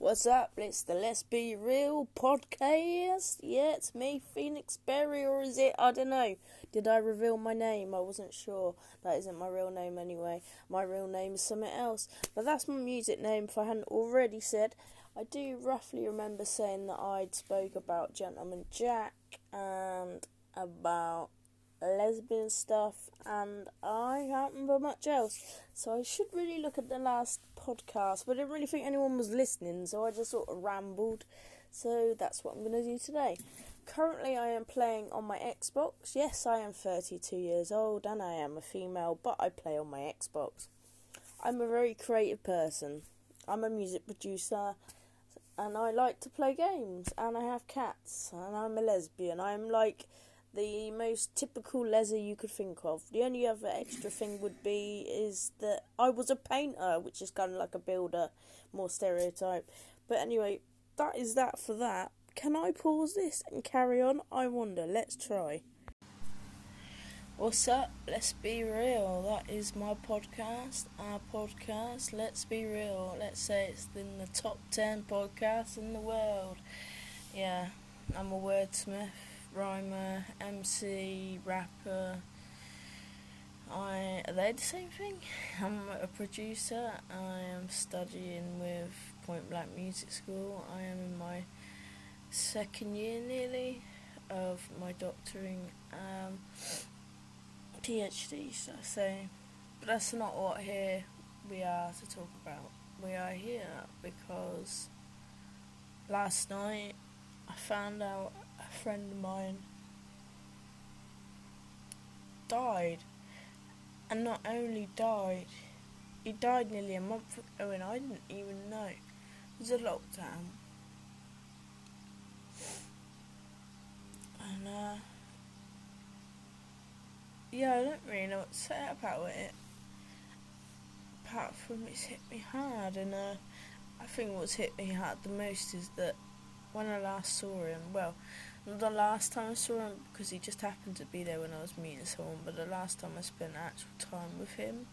What's up? It's the Let's Be Real podcast. Yeah, it's me, Phoenix Berry, or is it? I don't know. Did I reveal my name? I wasn't sure. That isn't my real name anyway. My real name is something else. But that's my music name, if I hadn't already said. I do roughly remember saying that I'd spoke about Gentleman Jack and about lesbian stuff, and I can't remember much else. So I should really look at the last podcast, but I didn't really think anyone was listening, so I just sort of rambled. So that's what I'm going to do today. Currently, I am playing on my Xbox. Yes, I am 32 years old and I am a female, but I play on my Xbox. I'm a very creative person. I'm a music producer and I like to play games and I have cats and I'm a lesbian. I'm like the most typical leather you could think of. The only other extra thing would be is that I was a painter, which is kind of like a builder, more stereotype. But anyway, that is that for that. Can I pause this and carry on? I wonder. Let's try. What's up? Let's be real. That is my podcast. Our podcast. Let's be real. Let's say it's in the top 10 podcasts in the world. Yeah, I'm a wordsmith rhymer, MC, rapper. I are they the same thing? I'm a producer. I am studying with Point Blank Music School. I am in my second year nearly of my doctoring um, PhD. So, so, but that's not what here we are to talk about. We are here because last night I found out friend of mine died. And not only died, he died nearly a month ago and I didn't even know. It was a lockdown. And, uh, yeah, I don't really know what to say about it. Apart from it's hit me hard, and, uh, I think what's hit me hard the most is that when I last saw him, well, the last time I saw him because he just happened to be there when I was meeting someone, but the last time I spent actual time with him,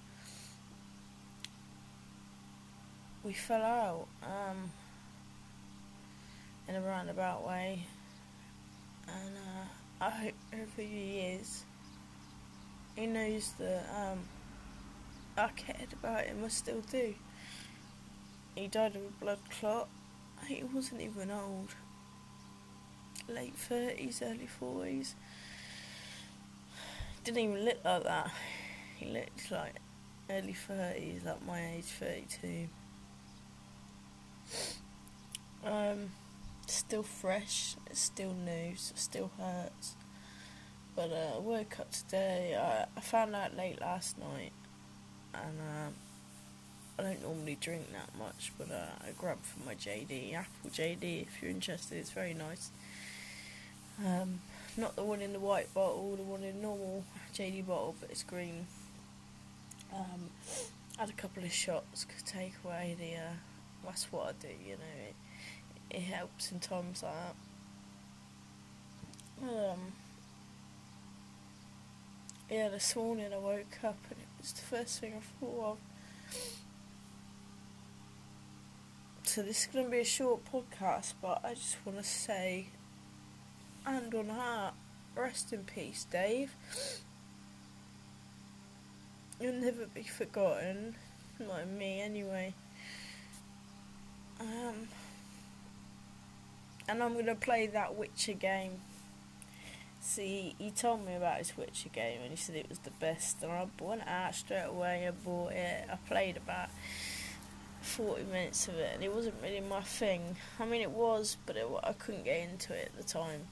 we fell out um, in a roundabout way, and uh, I hope whoever he is, he knows that um, I cared about him. I still do. He died of a blood clot. He wasn't even old late 30s, early 40s. Didn't even look like that. He looked like early 30s, like my age, 32. Um, still fresh, it's still new, so it still hurts. But uh, I woke up today, I, I found out late last night, and uh, I don't normally drink that much, but uh, I grabbed from my JD, Apple JD, if you're interested, it's very nice. Um, not the one in the white bottle, the one in normal JD bottle, but it's green. Um, had a couple of shots to take away the. Uh, that's what I do, you know. It, it helps in times like that. Um, yeah, this morning I woke up and it was the first thing I thought of. So this is going to be a short podcast, but I just want to say and on heart. Rest in peace, Dave. You'll never be forgotten. Not me, anyway. Um, and I'm gonna play that Witcher game. See, he told me about his Witcher game and he said it was the best, and I went out straight away. I bought it. I played about 40 minutes of it, and it wasn't really my thing. I mean, it was, but it, I couldn't get into it at the time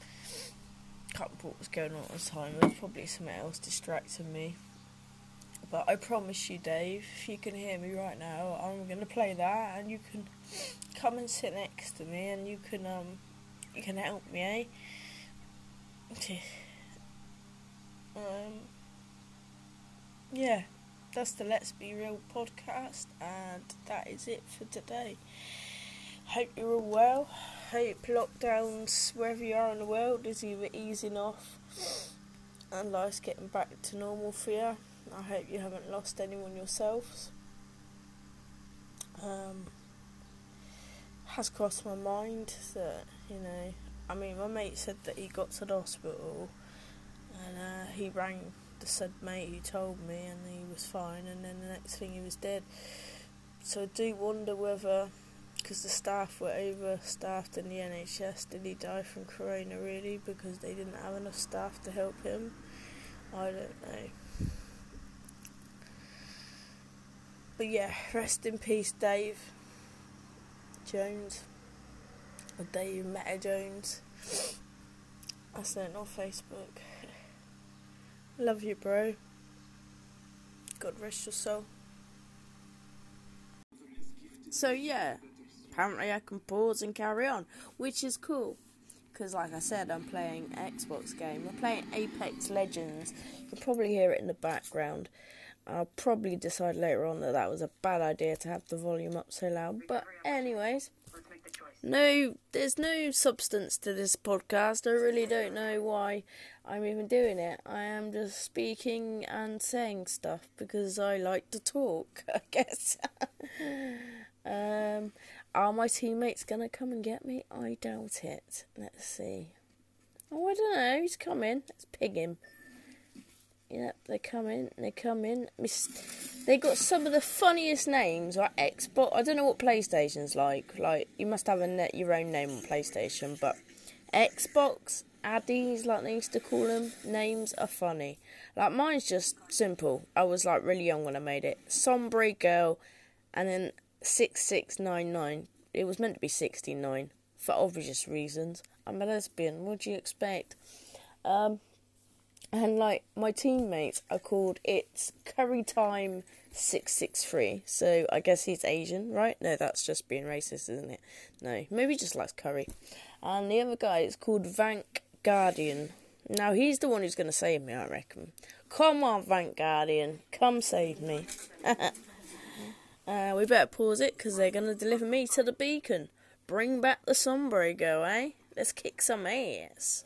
can't remember what was going on at the time. There was probably something else distracting me. But I promise you, Dave, if you can hear me right now, I'm to play that, and you can come and sit next to me, and you can um, you can help me, eh? um, yeah, that's the Let's Be Real podcast, and that is it for today. Hope you're all well hope lockdowns wherever you are in the world is either easing off and life's getting back to normal for you. I hope you haven't lost anyone yourselves. Um, has crossed my mind that you know. I mean, my mate said that he got to the hospital, and uh, he rang the said mate who told me, and he was fine. And then the next thing, he was dead. So I do wonder whether, because the staff were overstaffed in the NHS, did he die from corona really because they didn't have enough staff to help him? I don't know. But yeah, rest in peace, Dave Jones. Or Dave Meta Jones. I sent on Facebook. Love you, bro. God rest your soul. So, yeah, apparently I can pause and carry on, which is cool. Because, like I said, I'm playing Xbox game. I'm playing Apex Legends. You can probably hear it in the background. I'll probably decide later on that that was a bad idea to have the volume up so loud. But, anyways, no, there's no substance to this podcast. I really don't know why I'm even doing it. I am just speaking and saying stuff because I like to talk, I guess. um, are my teammates gonna come and get me? I doubt it. Let's see. Oh, I don't know. He's coming. Let's pig him. Yep, they're coming. They come in. They got some of the funniest names. Like Xbox. I don't know what PlayStation's like. Like you must have a net your own name on PlayStation, but Xbox addies, like they used to call them, names are funny. Like mine's just simple. I was like really young when I made it. Sombre girl, and then six six nine nine. It was meant to be sixty nine for obvious reasons. I'm a lesbian. What do you expect? Um, and like my teammates are called it's curry time 663 so i guess he's asian right no that's just being racist isn't it no maybe he just likes curry and the other guy is called vank guardian now he's the one who's going to save me i reckon come on vank guardian come save me uh, we better pause it because they're going to deliver me to the beacon bring back the sombrero eh let's kick some ass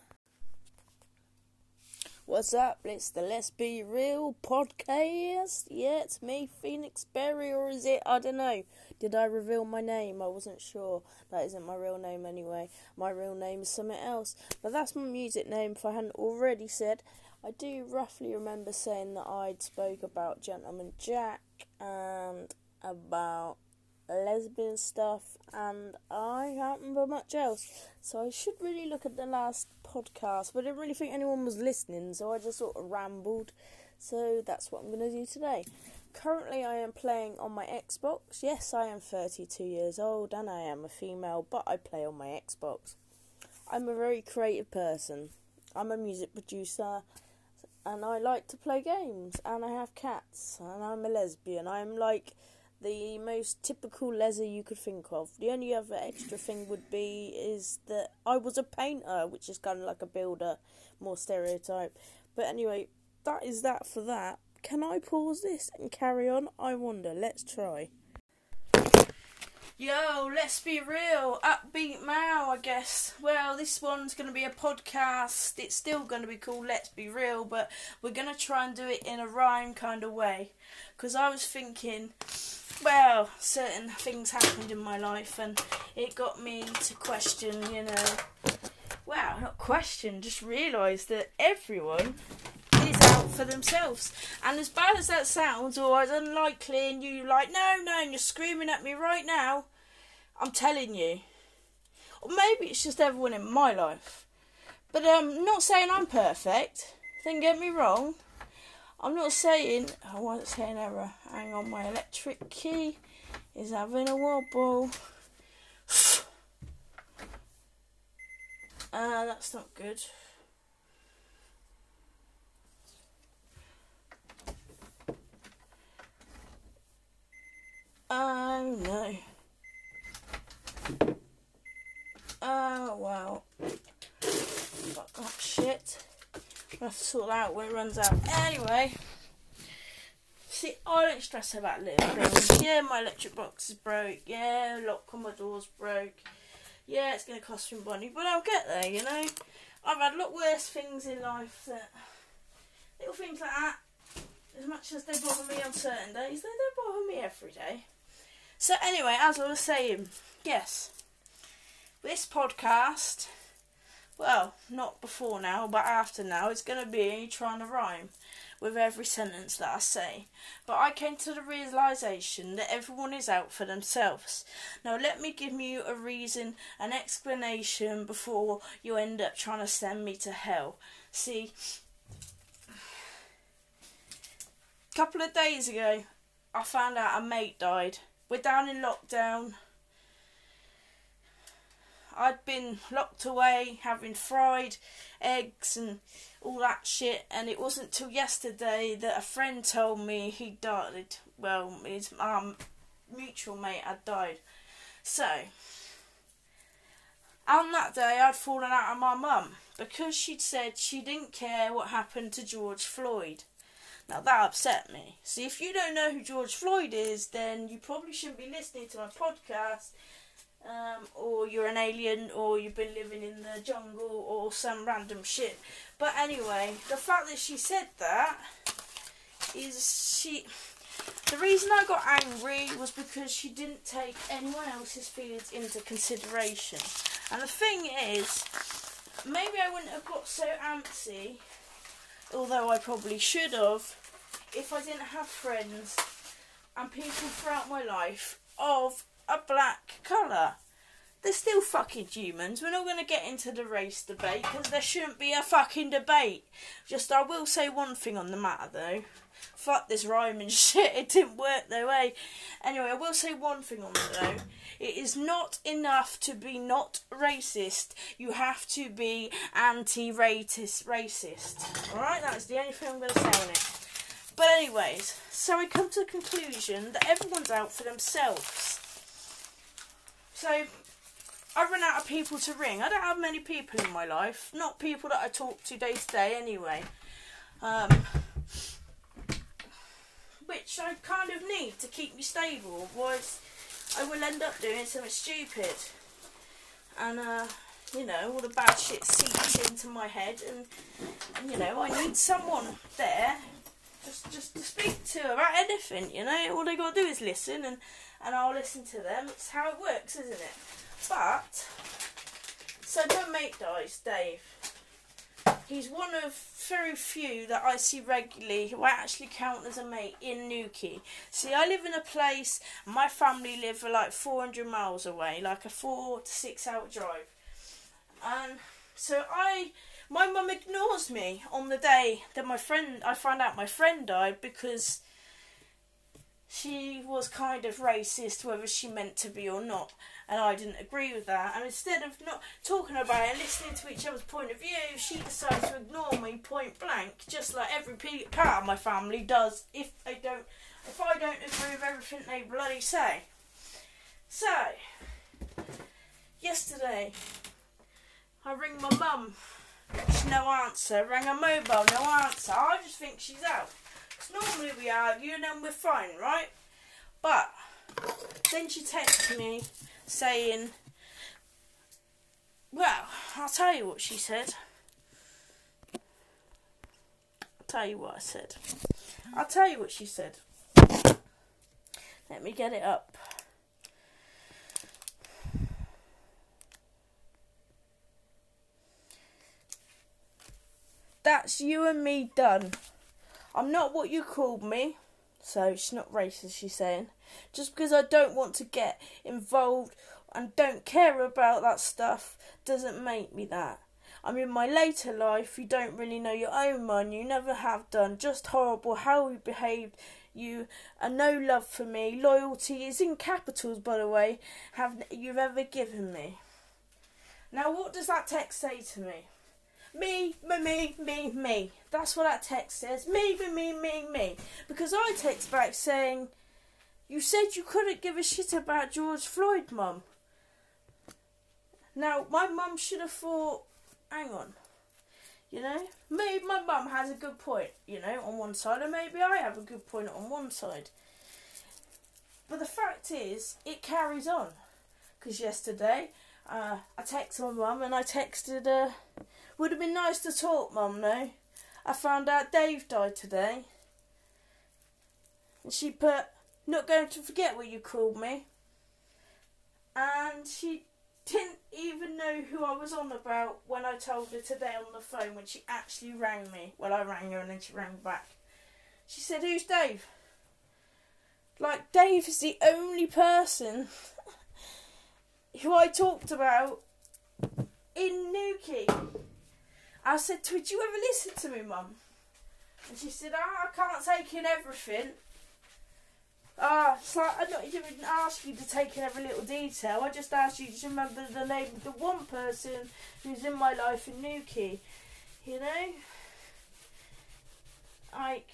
What's up? It's the Let's Be Real podcast. Yeah, it's me, Phoenix Berry, or is it? I don't know. Did I reveal my name? I wasn't sure. That isn't my real name anyway. My real name is something else. But that's my music name, if I hadn't already said. I do roughly remember saying that I'd spoke about Gentleman Jack and about lesbian stuff, and I can't remember much else. So I should really look at the last podcast, but I didn't really think anyone was listening, so I just sort of rambled. So that's what I'm going to do today. Currently, I am playing on my Xbox. Yes, I am 32 years old and I am a female, but I play on my Xbox. I'm a very creative person. I'm a music producer and I like to play games and I have cats and I'm a lesbian. I'm like the most typical leather you could think of. The only other extra thing would be is that I was a painter, which is kind of like a builder, more stereotype. But anyway, that is that for that. Can I pause this and carry on? I wonder. Let's try. Yo, let's be real. Upbeat Mao, I guess. Well, this one's going to be a podcast. It's still going to be called Let's Be Real, but we're going to try and do it in a rhyme kind of way. Because I was thinking well, certain things happened in my life, and it got me to question, you know, well, not question, just realise that everyone is out for themselves. And as bad as that sounds, or as unlikely, and you like, no, no, and you're screaming at me right now, I'm telling you. Or maybe it's just everyone in my life. But I'm um, not saying I'm perfect. Don't get me wrong. I'm not saying, I wasn't saying error. Hang on, my electric key is having a wobble. Ah, uh, that's not good. Oh no. Oh wow. Fuck that shit. I have to sort out when it runs out. Anyway, see, I don't stress about little things. Yeah, my electric box is broke. Yeah, lock on my door's broke. Yeah, it's going to cost me money, but I'll get there, you know. I've had a lot worse things in life that little things like that. As much as they bother me on certain days, they don't bother me every day. So anyway, as I was saying, yes, this podcast, well, not before now, but after now, it's going to be trying to rhyme with every sentence that I say. But I came to the realization that everyone is out for themselves. Now, let me give you a reason, an explanation before you end up trying to send me to hell. See, a couple of days ago, I found out a mate died. We're down in lockdown. I'd been locked away having fried eggs and all that shit, and it wasn't till yesterday that a friend told me he died. Well, his um, mutual mate had died. So, on that day, I'd fallen out of my mum because she'd said she didn't care what happened to George Floyd. Now that upset me. See, if you don't know who George Floyd is, then you probably shouldn't be listening to my podcast um, or you're an alien, or you've been living in the jungle, or some random shit. But anyway, the fact that she said that is she. The reason I got angry was because she didn't take anyone else's feelings into consideration. And the thing is, maybe I wouldn't have got so antsy, although I probably should have, if I didn't have friends and people throughout my life of a black colour. They're still fucking humans. We're not going to get into the race debate because there shouldn't be a fucking debate. Just, I will say one thing on the matter though. Fuck this rhyming shit. It didn't work though, way. Anyway, I will say one thing on it though. It is not enough to be not racist. You have to be anti-racist. Racist. All right, that's the only thing I'm going to say on it. But anyways, so I come to the conclusion that everyone's out for themselves. So I run out of people to ring. I don't have many people in my life, not people that I talk to day to day anyway. Um, which I kind of need to keep me stable, otherwise I will end up doing something stupid. And uh, you know, all the bad shit seeps into my head, and, and you know, I need someone there just just to speak to about anything. You know, all they got to do is listen and and I'll listen to them. It's how it works, isn't it? But, so don't make dies, Dave. He's one of very few that I see regularly who I actually count as a mate in Newquay. See, I live in a place, my family live like 400 miles away, like a four to six hour drive. And so I, my mum ignores me on the day that my friend, I find out my friend died because she was kind of racist, whether she meant to be or not, and I didn't agree with that. And instead of not talking about it and listening to each other's point of view, she decided to ignore me point blank, just like every part of my family does. If they don't, if I don't agree with everything they bloody say. So, yesterday, I ring my mum. No answer. Rang her mobile. No answer. I just think she's out normally we argue and then we're fine, right? But then she texted me saying, well, I'll tell you what she said. I'll tell you what I said. I'll tell you what she said. Let me get it up. That's you and me done. I'm not what you called me. So she's not racist, she's saying. Just because I don't want to get involved and don't care about that stuff doesn't make me that. I mean, my later life, you don't really know your own mind. You never have done. Just horrible how you behaved. You are no love for me. Loyalty is in capitals, by the way. Have you've ever given me? Now, what does that text say to me? Me, me, me, me, me. That's what that text says. Me, me, me, me, me. Because I text back saying, You said you couldn't give a shit about George Floyd, mum. Now, my mum should have thought, hang on. You know, maybe my mum has a good point, you know, on one side, and maybe I have a good point on one side. But the fact is, it carries on. Because yesterday, uh, I texted my mum and I texted. Uh, would have been nice to talk, Mum, no? I found out Dave died today. And she put, not going to forget what you called me. And she didn't even know who I was on about when I told her today on the phone when she actually rang me. Well, I rang her and then she rang back. She said, Who's Dave? Like, Dave is the only person who I talked about in Newquay. I said to her, Do you ever listen to me, Mum? And she said, oh, I can't take in everything. Ah, it's like I not even ask you to take in every little detail. I just asked you to remember the name of the one person who's in my life in Newquay. You know? Like,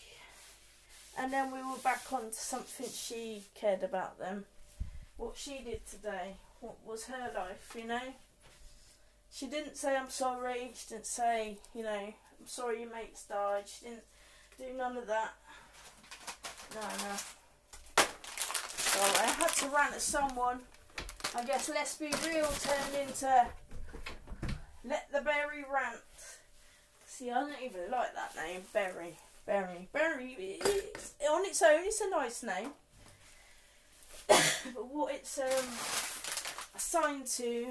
and then we were back on to something she cared about them. What she did today. What was her life, you know? She didn't say I'm sorry. She didn't say, you know, I'm sorry your mate's died. She didn't do none of that. No, no. So I had to rant at someone. I guess Let's Be Real turned into Let the Berry Rant. See, I don't even like that name, Berry. Berry. Berry, it's, on its own, it's a nice name. but what it's um, assigned to,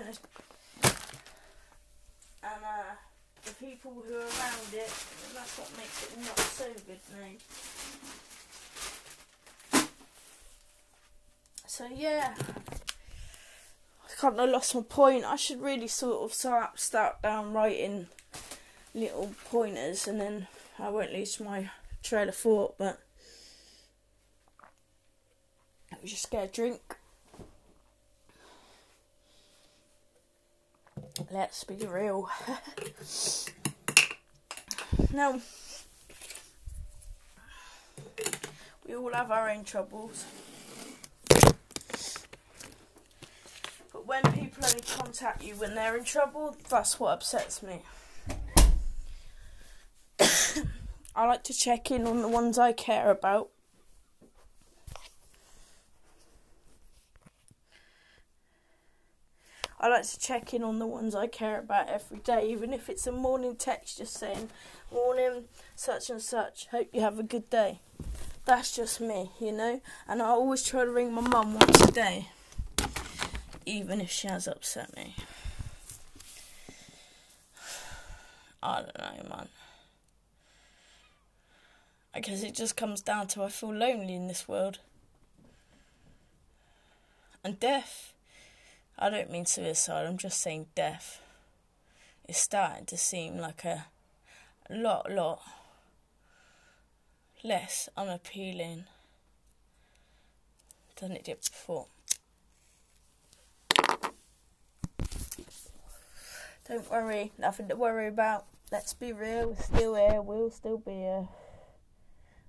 and uh, the people who are around it, and that's what makes it not so good now. So yeah, I kind of lost my point. I should really sort of start start down writing little pointers, and then I won't lose my trail of thought. But let me just get a drink. Let's be real. now, we all have our own troubles. But when people only contact you when they're in trouble, that's what upsets me. I like to check in on the ones I care about I like to check in on the ones I care about every day, even if it's a morning text just saying, Morning, such and such, hope you have a good day. That's just me, you know? And I always try to ring my mum once a day, even if she has upset me. I don't know, man. I guess it just comes down to I feel lonely in this world. And death I don't mean suicide, I'm just saying death. It's starting to seem like a lot, lot less unappealing than it did before. Don't worry, nothing to worry about. Let's be real, we're still here, we'll still be here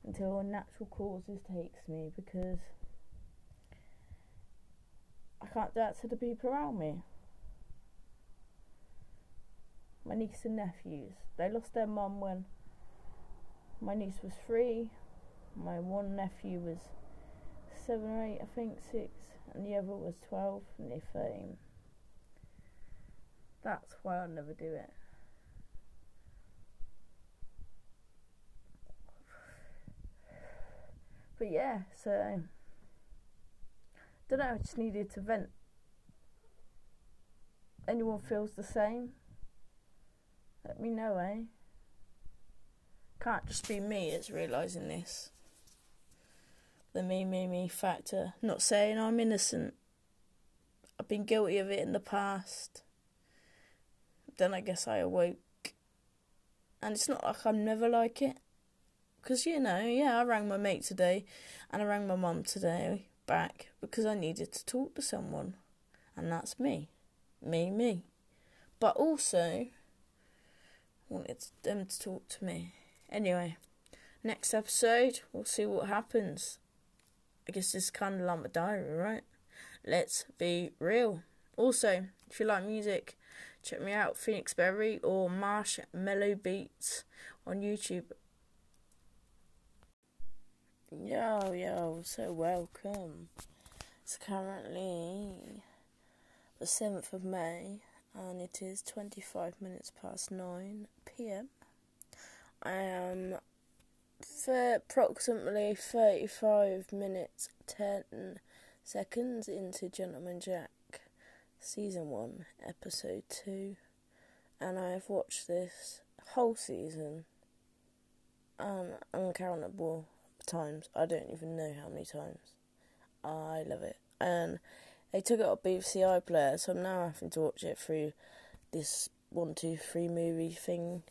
until natural causes takes me because I can't do that to the people around me. My niece and nephews, they lost their mum when my niece was three, my one nephew was seven or eight, I think, six, and the other was 12, and they're 13. That's why I'll never do it. But yeah, so don't know, I just needed to vent. Anyone feels the same? Let me know, eh? Can't just be me, it's realising this. The me, me, me factor. Not saying I'm innocent. I've been guilty of it in the past. Then I guess I awoke. And it's not like I'm never like it. Because, you know, yeah, I rang my mate today and I rang my mum today back because I needed to talk to someone. And that's me. Me, me. But also wanted them to talk to me. Anyway, next episode, we'll see what happens. I guess it's kind of like my diary, right? Let's be real. Also, if you like music, check me out, Phoenix Berry or Marsh Mellow Beats on YouTube. Yo, yo, so welcome. It's currently the 7th of May and it is 25 minutes past 9 pm. I am for approximately 35 minutes 10 seconds into Gentleman Jack. season one, episode two, and I have watched this whole season um, uncountable times. I don't even know how many times. I love it. And they took it off BBC iPlayer, so I'm now having to watch it through this one, two, three movie thing.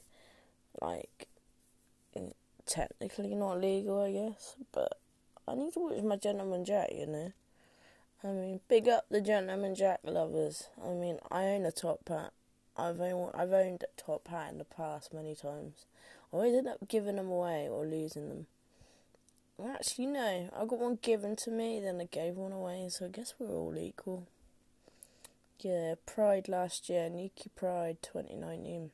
Like, mm, technically not legal, I guess, but I need to watch my Gentleman Jack, you know. I mean, big up the Gentleman Jack lovers. I mean, I own a top hat. I've owned, I've owned a top hat in the past many times. I always end up giving them away or losing them. Actually, no. I got one given to me, then I gave one away, so I guess we're all equal. Yeah, Pride last year, Newquay Pride 2019.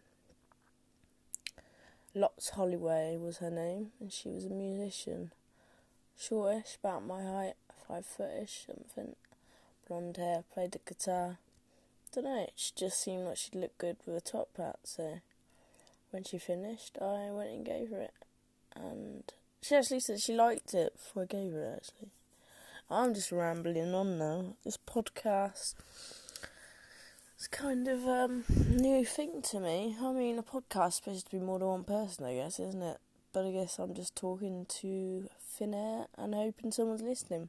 Lots Holloway was her name, and she was a musician. Shortish, about my height, five footish, something. Blonde hair, played the guitar. Dunno, she just seemed like she'd look good with a top hat, so when she finished, I went and gave her it. And she actually said she liked it before I gave her it, actually. I'm just rambling on now. This podcast it's kind of um new thing to me. I mean, a podcast is supposed to be more than one person, I guess, isn't it? But I guess I'm just talking to thin air and hoping someone's listening.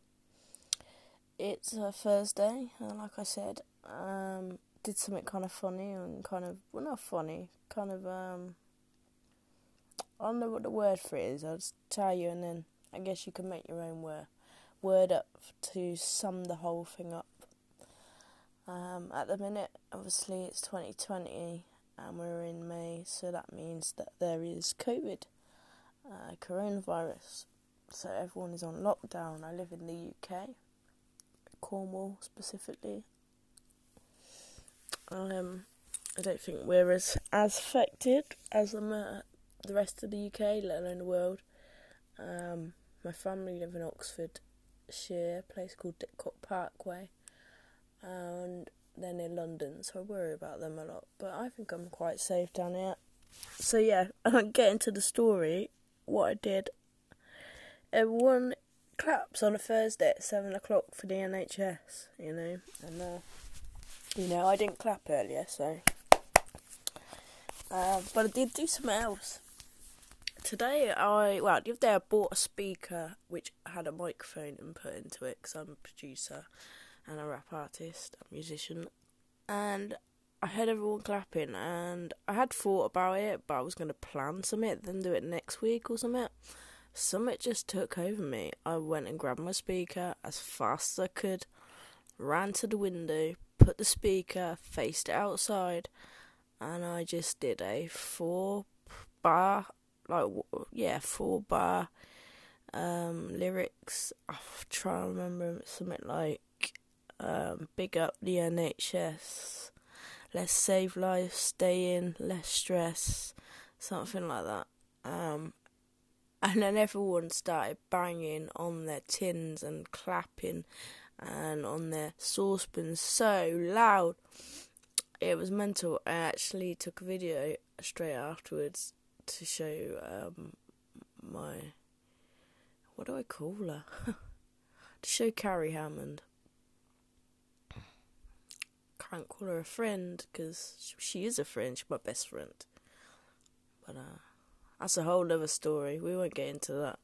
It's a Thursday, and like I said, um, did something kind of funny and kind of well, not funny, kind of um. I don't know what the word for it is. I'll just tell you, and then I guess you can make your own word word up to sum the whole thing up. Um, at the minute, obviously, it's 2020 and we're in May, so that means that there is COVID, uh, coronavirus. So everyone is on lockdown. I live in the UK, Cornwall specifically. Um, I don't think we're as as affected as the the rest of the UK, let alone the world. Um, my family live in Oxfordshire, a place called Didcot Parkway and they're near London, so I worry about them a lot. But I think I'm quite safe down here. So yeah, getting to the story, what I did. Everyone claps on a Thursday at seven o'clock for the NHS, you know, and uh, you know I didn't clap earlier, so. Uh, but I did do something else. Today I well the other day I bought a speaker which had a microphone input into it because I'm a producer and a rap artist, a musician, and I heard everyone clapping, and I had thought about it, but I was to plan something, then do it next week or something. Something just took over me. I went and grabbed my speaker as fast as I could, ran to the window, put the speaker, faced it outside, and I just did a four bar, like, yeah, four bar um, lyrics. I'm trying to remember something like um, big up the NHS. Let's save lives, stay in, less stress, something like that. Um, and then everyone started banging on their tins and clapping and on their saucepans so loud. It was mental. I actually took a video straight afterwards to show um, my. What do I call her? to show Carrie Hammond can't call her a friend because she is a friend. She's my best friend. But uh, that's a whole other story. We won't get into that.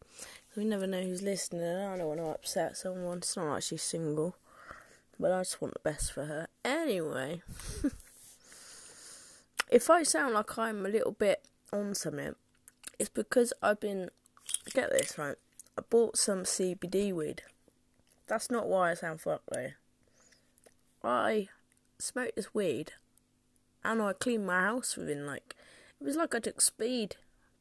We never know who's listening. I don't want to upset someone. It's not like she's single. But I just want the best for her. Anyway. if I sound like I'm a little bit on something, it's because I've been. Get this right. I bought some CBD weed. That's not why I sound fucked though. I smoked this weed and I cleaned my house within like it was like I took speed,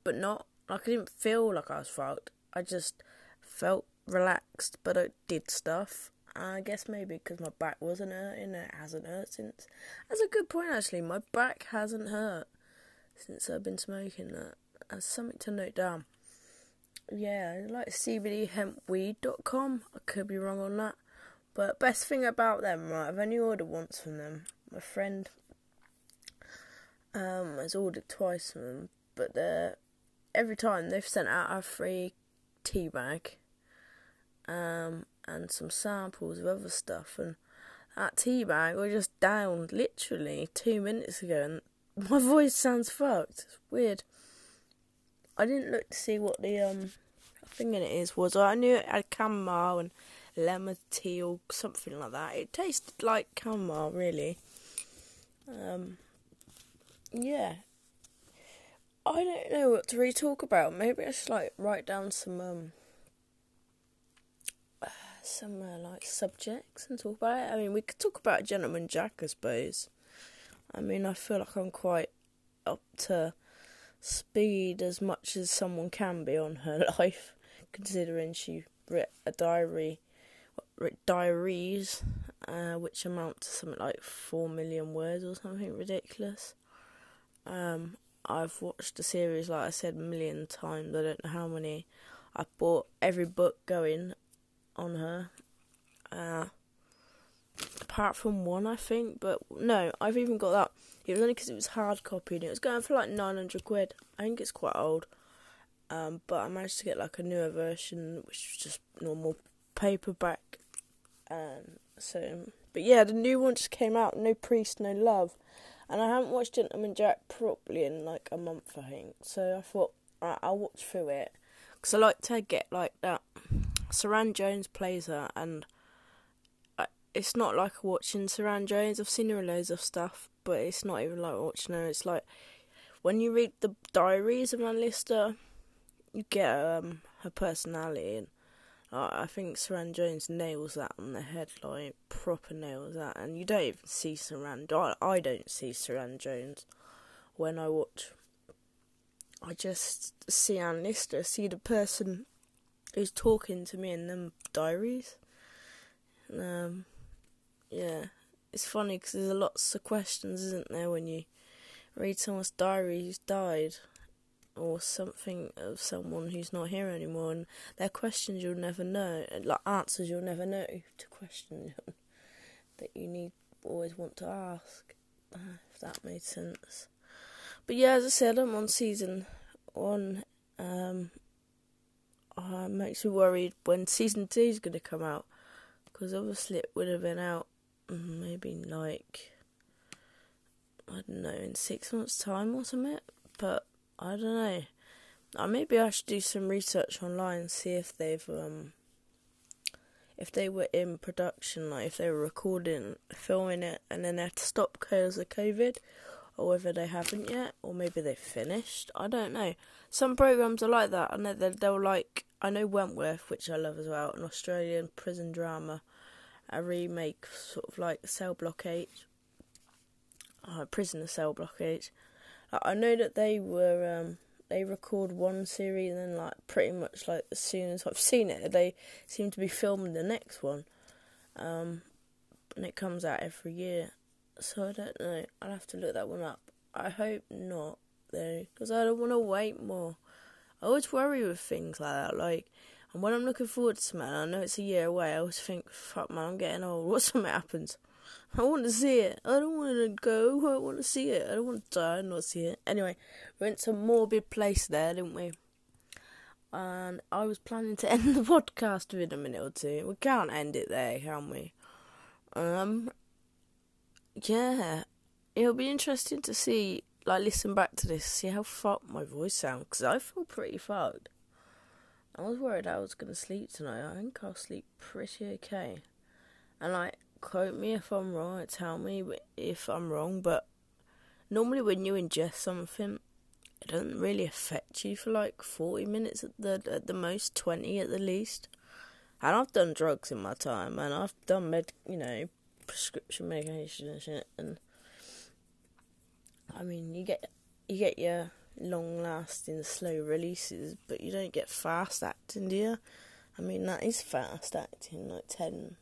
but not like I didn't feel like I was fucked. I just felt relaxed, but I did stuff. I guess maybe because my back wasn't hurting, it hasn't hurt since. That's a good point actually. My back hasn't hurt since I've been smoking that. That's something to note down. Yeah, I like CBDhempweed.com. I could be wrong on that. But best thing about them, right? I've only ordered once from them. My friend um, has ordered twice from them, but every time they've sent out a free tea bag um, and some samples of other stuff, and that tea bag was just downed literally two minutes ago, and my voice sounds fucked. It's weird. I didn't look to see what the um thing in it is was. I knew it had chamomile and lemon tea or something like that. It tasted like chamomile, really. Um, yeah. I don't know what to really talk about. Maybe I should like write down some um some uh, like subjects and talk about it. I mean, we could talk about Gentleman Jack, I suppose. I mean, I feel like I'm quite up to speed as much as someone can be on her life, considering she wrote a diary, diaries, uh, which amount to something like four million words or something ridiculous. Um, I've watched the series, like I said, a million times. I don't know how many. I bought every book going on her. Uh, apart from one, I think. But no, I've even got that. It was only because it was hard copy and it was going for like 900 quid. I think it's quite old. Um, but I managed to get like a newer version, which was just normal paperback. Um, so, but yeah, the new one just came out. No priest, no love. And I haven't watched Gentleman Jack properly in like a month, I think. So I thought right, I'll watch through it because I like to get like that Suranne Jones plays her, and it's not like watching Suranne Jones. I've seen her in loads of stuff, but it's not even like watching her. It's like when you read the diaries of Lister, you get um, her personality, and uh, I think Suranne Jones nails that on the head, like proper nails that. And you don't even see Suranne. I, I don't see Suranne Jones when I watch. I just see Lister, see the person who's talking to me in them diaries. Um, yeah, it's funny because there's a lots of questions, isn't there, when you read someone's diary who's died or something of someone who's not here anymore, and they're questions you'll never know, like answers you'll never know to questions that you need always want to ask. If that made sense. But yeah, as I said, I'm on season one. Um, uh, makes me worried when season two is going to come out because obviously it would have been out maybe like I don't know in six months' time or something. But I don't know. Uh, maybe I should do some research online see if they've um if they were in production, like if they were recording, filming it, and then they had to stop because of COVID, or whether they haven't yet, or maybe they finished. I don't know. Some programs are like that, and they're, they'll like. I know Wentworth, which I love as well, an Australian prison drama, a remake, sort of like Cell Block H, uh, Prisoner Cell Block H. I know that they were um, they record one series and then like pretty much like as soon as I've seen it, they seem to be filming the next one, um, and it comes out every year. So I don't know. I'll have to look that one up. I hope not though, because I don't want to wait more. I always worry with things like that. Like, and when I'm looking forward to something, I know it's a year away. I always think, "Fuck man, I'm getting old. What something happens? I want to see it. I don't want to go. I want to see it. I don't want to die and not see it." Anyway, we went to a morbid place there, didn't we? And I was planning to end the podcast within a minute or two. We can't end it there, can we? Um, yeah, it'll be interesting to see, like, listen back to this, see how fucked my voice sounds, because I feel pretty fucked. I was worried I was going to sleep tonight. I think I'll sleep pretty okay. And, like, quote me if I'm wrong, tell me if I'm wrong, but normally when you ingest something, it doesn't really affect you for like 40 minutes at the at the most, 20 at the least. And I've done drugs in my time, and I've done med, you know, prescription medication and shit. And I mean, you get you get your long lasting slow releases, but you don't get fast acting, do you? I mean, that is fast acting, like 10,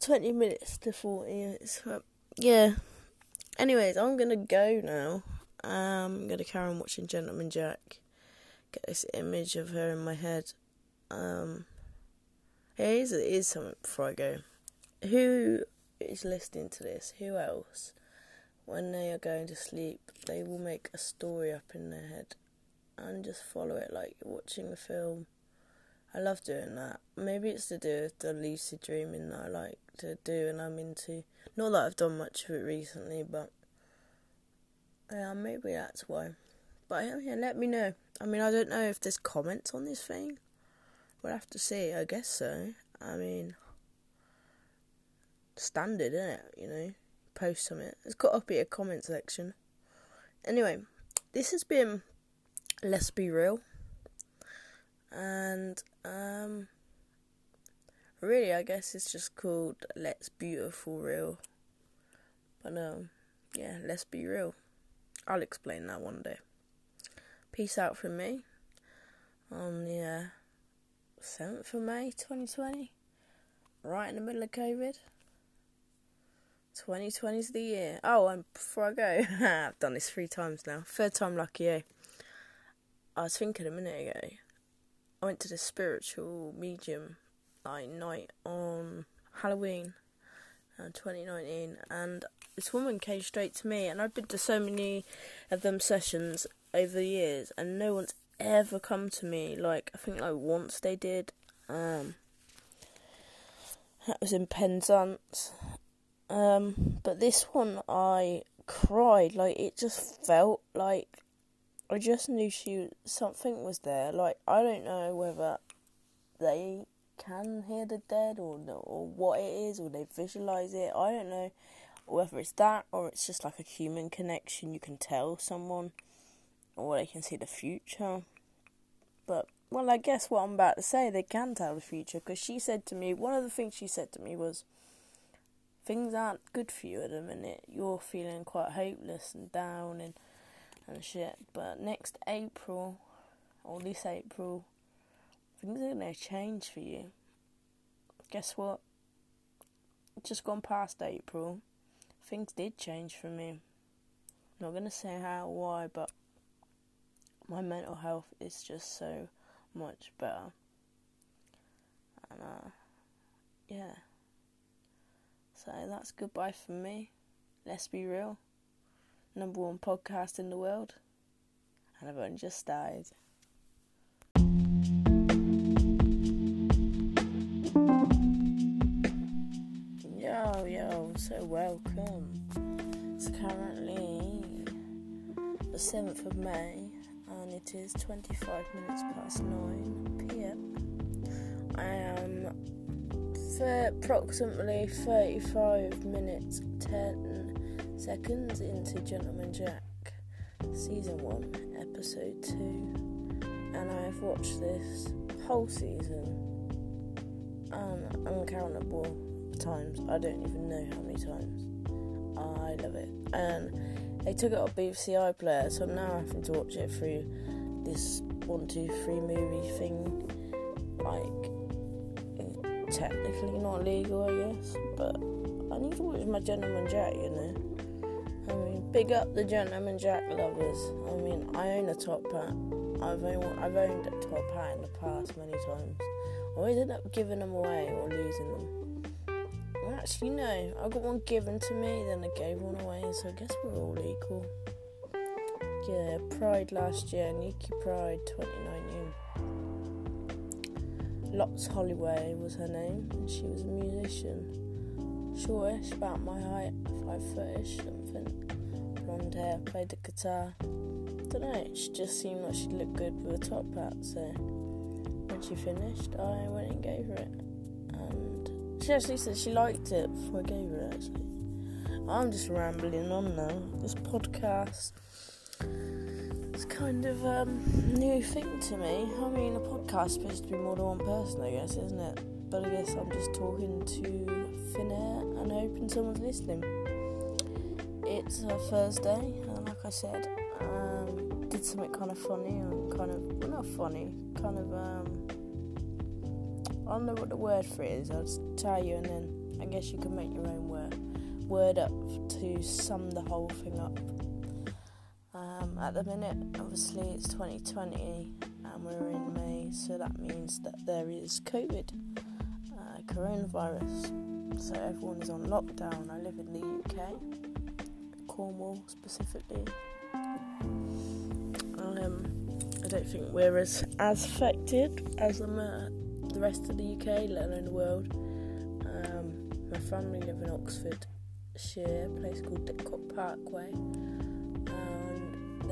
20 minutes to 40 minutes. But yeah. Anyways, I'm gonna go now. I'm gonna carry on watching Gentleman Jack. Get this image of her in my head. Um, here's is something before I go who is listening to this, who else, when they are going to sleep, they will make a story up in their head and just follow it like you're watching a film. I love doing that. Maybe it's to do with the lucid dreaming that I like to do and I'm into. Not that I've done much of it recently, but yeah, maybe that's why. But yeah, let me know. I mean, I don't know if there's comments on this thing. We'll have to see. I guess so. I mean, standard, isn't it? You know, post something. It's got be a comment section. Anyway, this has been Let's Be Real. And, um, really, I guess it's just called Let's Beautiful Real. But, um, yeah, let's be real. I'll explain that one day. Peace out from me on the uh, 7th of May 2020, right in the middle of COVID. 2020 is the year. Oh, and before I go, I've done this three times now. Third time lucky, eh? I was thinking a minute ago. I went to the spiritual medium like night on Halloween, uh, 2019, and this woman came straight to me, and I've been to so many of them sessions over the years, and no one's ever come to me. Like I think like once they did. Um, that was in Penzance. Um, but this one I cried. Like it just felt like I just knew she something was there. Like I don't know whether they can hear the dead or or what it is or they visualize it. I don't know whether it's that or it's just like a human connection. You can tell someone or they can see the future. But, well, I guess what I'm about to say, they can tell the future because she said to me, one of the things she said to me was, things aren't good for you at the minute. You're feeling quite hopeless and down and, and shit. But next April, or this April, things are going to change for you. Guess what? Just gone past April, things did change for me. I'm not going to say how or why, but my mental health is just so much better. And uh, yeah. So that's goodbye from me. Let's be real. Number one podcast in the world. And I've only just started. Yo, yo, so welcome. It's currently the 7th of May and it is 25 minutes past 9 pm. I am for approximately 35 minutes 10 seconds into Gentleman Jack season 1, episode 2, and I have watched this whole season um, uncountable times. I don't even know how many times. I love it. And they took it off BBC iPlayer, so I'm now having to watch it through this one, two, three movie thing. Like, technically not legal, I guess, but I need to watch my Gentleman Jack, you know. I mean, big up the Gentleman Jack lovers. I mean, I own a top hat. I've owned, I've owned a top hat in the past many times. I always end up giving them away or losing them. Actually, no. I got one given to me, then I gave one away, so I guess we're all equal. Yeah, Pride last year, Newquay Pride 2019. Lots Holloway was her name, and she was a musician. Shortish, about my height, five footish, something. Blonde hair, played the guitar. Don't know, she just seemed like she looked good with a top hat, so when she finished, I went and gave her it. And she actually said she liked it before I gave her it, actually. I'm just rambling on now. This podcast is kind of a um, new thing to me. I mean, a podcast is supposed to be more than one person, I guess, isn't it? But I guess I'm just talking to thin air and hoping someone's listening. It's a Thursday, and like I said, um, did something kind of funny and kind of, not funny, kind of, um, I don't know what the word for it is. I'll just tell you, and then I guess you can make your own word word up to sum the whole thing up. At the minute, obviously, it's 2020 and we're in May, so that means that there is COVID, uh, coronavirus. So everyone is on lockdown. I live in the UK, Cornwall specifically. Um, I don't think we're as as affected as America the rest of the UK, let alone the world. Um, my family live in Oxfordshire, a place called Didcot Parkway,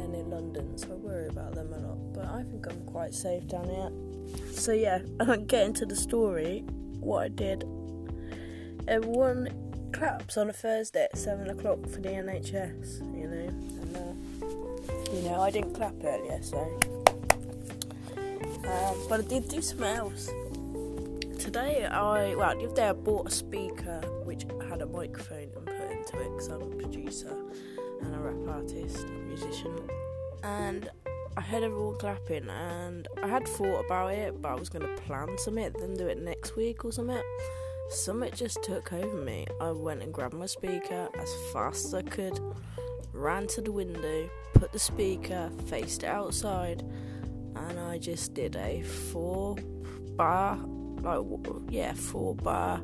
in London, so I worry about them a lot. But I think I'm quite safe down here. So yeah, I don't get into the story. What I did. Everyone claps on a Thursday at seven o'clock for the NHS. You know, and uh, you know I didn't clap earlier, so. Um, but I did do something else. Today I well the other day I bought a speaker which had a microphone and put into it because I'm a producer and a rap artist, musician, and I heard everyone clapping and I had thought about it, but I was gonna plan something, then do it next week or something. Something just took over me. I went and grabbed my speaker as fast as I could, ran to the window, put the speaker, faced it outside, and I just did a four bar, like yeah, four bar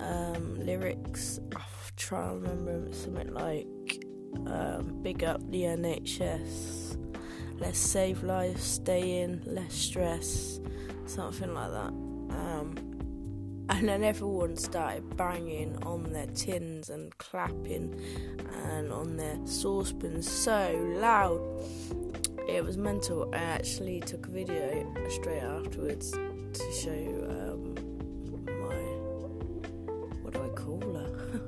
um, lyrics. I'll try to remember something like um, "Big up the NHS." let's save lives, stay in, less stress, something like that. Um, and then everyone started banging on their tins and clapping and on their saucepans so loud. It was mental. I actually took a video straight afterwards to show um, my what do I call her?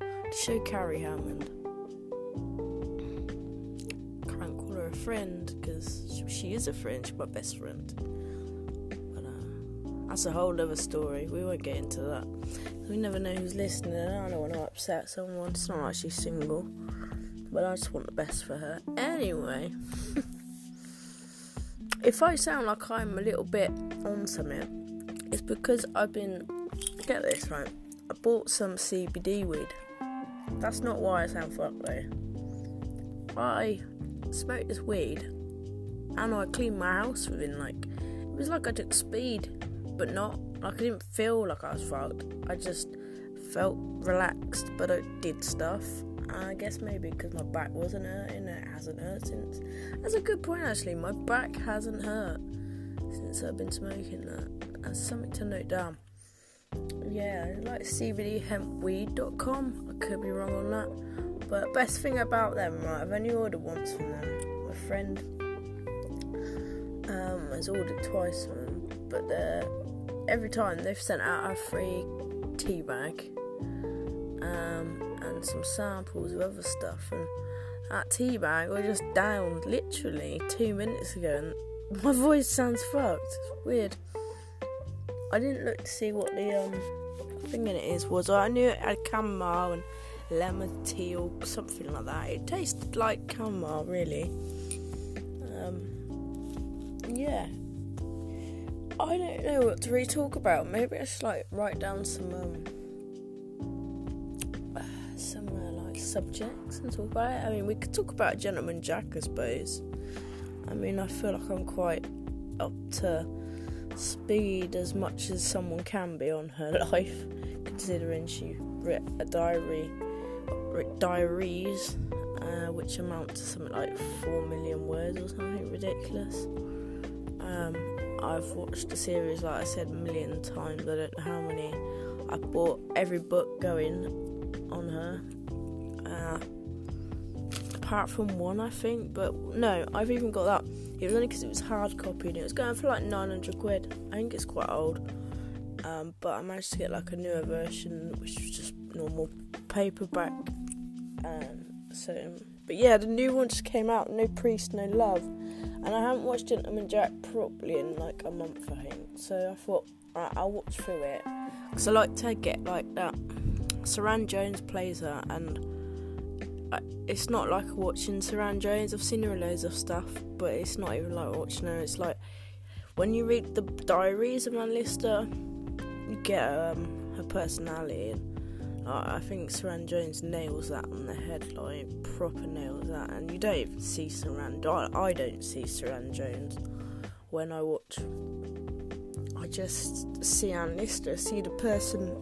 to show Carrie Hammond. Friend because she is a friend. She's my best friend. But uh, that's a whole other story. We won't get into that. We never know who's listening. I don't want to upset someone. It's not like she's single, but I just want the best for her. Anyway. if I sound like I'm a little bit on something, it's because I've been. Get this right. I bought some CBD weed. That's not why I sound fucked though. I smoked this weed and I cleaned my house within like. It was like I took speed, but not. Like I didn't feel like I was fucked. I just felt relaxed, but I did stuff. I guess maybe because my back wasn't hurting, it hasn't hurt since. That's a good point, actually. My back hasn't hurt since I've been smoking that. That's something to note down. Yeah, like CBDhempweed.com. I could be wrong on that. But best thing about them, right? I've only ordered once from them. My friend um, has ordered twice from them, but every time they've sent out a free tea bag. Um, and some samples of other stuff. And that tea bag I just downed literally two minutes ago, and my voice sounds fucked. It's weird. I didn't look to see what the um thing in it is. Was I knew it had chamomile and lemon tea or something like that. It tasted like chamomile, really. Um, yeah. I don't know what to really talk about. Maybe I should like write down some um, some uh, like subjects and talk about it. I mean, we could talk about Gentleman Jack, I suppose. I mean, I feel like I'm quite up to speed as much as someone can be on her life, considering she wrote a diary, diaries, uh, which amount to something like four million words or something ridiculous. Um, I've watched the series, like I said, a million times. I don't know how many. I bought every book going on her. Uh, apart from one, I think. But no, I've even got that. It was only because it was hard copy and it was going for like 900 quid. I think it's quite old. Um, but I managed to get like a newer version, which was just normal paperback. Um, so, but yeah, the new one just came out. No priest, no love. And I haven't watched Gentleman Jack properly in like a month, I think. So I thought right, I'll watch through it because I like to get like that. Suranne Jones plays her, and it's not like watching Suranne Jones. I've seen her in loads of stuff, but it's not even like watching her. It's like when you read the diaries of Anne Lister, you get um, her personality. And, I think Suranne Jones nails that on the head, like proper nails that, and you don't even see Suranne. I, I don't see Suranne Jones when I watch. I just see Anne Lister, see the person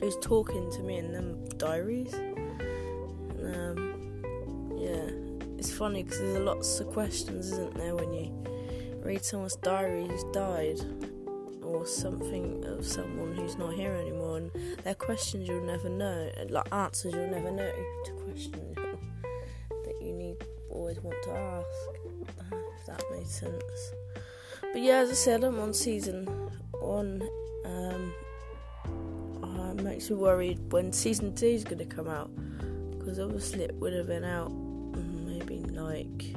who's talking to me in them diaries. Um, yeah, it's funny because there's lots of questions, isn't there, when you read someone's diary who's died, or something of someone who's not here anymore, and they're questions you'll never know, like answers you'll never know to questions that you need always want to ask. If that made sense. But yeah, as I said, I'm on season one. Um, uh, it makes me worried when season two is going to come out because obviously it would have been out maybe like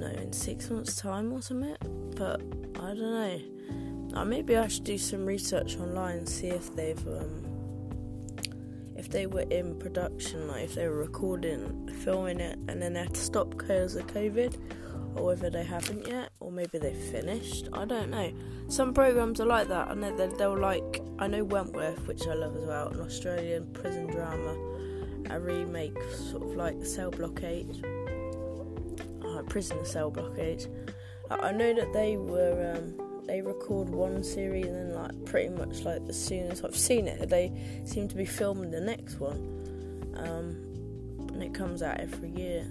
know in six months' time or something. But I don't know. Uh, maybe I should do some research online and see if they've um, if they were in production, like if they were recording, filming it, and then they had to stop because of COVID or whether they haven't yet, or maybe they finished. I don't know. Some programs are like that. I know they're, they're like I know Wentworth, which I love as well, an Australian prison drama, a remake, sort of like Cell Block H, uh, Prisoner Cell Block H. I know that they were um, they record one series and then like pretty much like as soon as I've seen it, they seem to be filming the next one, um, and it comes out every year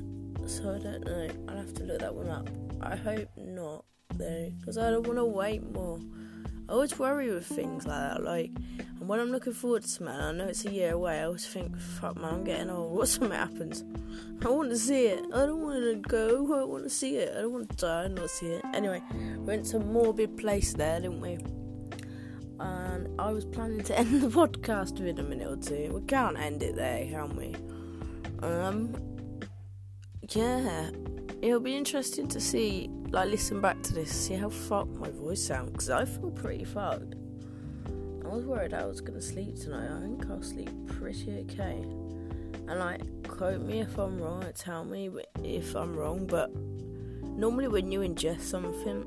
so I don't know. I'll have to look that one up. I hope not, though, because I don't want to wait more. I always worry with things like that, like, and when I'm looking forward to something, I know it's a year away, I always think, fuck man, I'm getting old, what something happens? I want to see it, I don't want to go, I want to see it, I don't want to die and not see it. Anyway, we went to a morbid place there, didn't we? And I was planning to end the podcast within a minute or two. We can't end it there, can we? Um, yeah, it'll be interesting to see, like, listen back to this, see how fucked my voice sounds, because I feel pretty fucked. I was worried I was gonna sleep tonight. I think I'll sleep pretty okay. And like, quote me if I'm wrong. Tell me if I'm wrong. But normally, when you ingest something,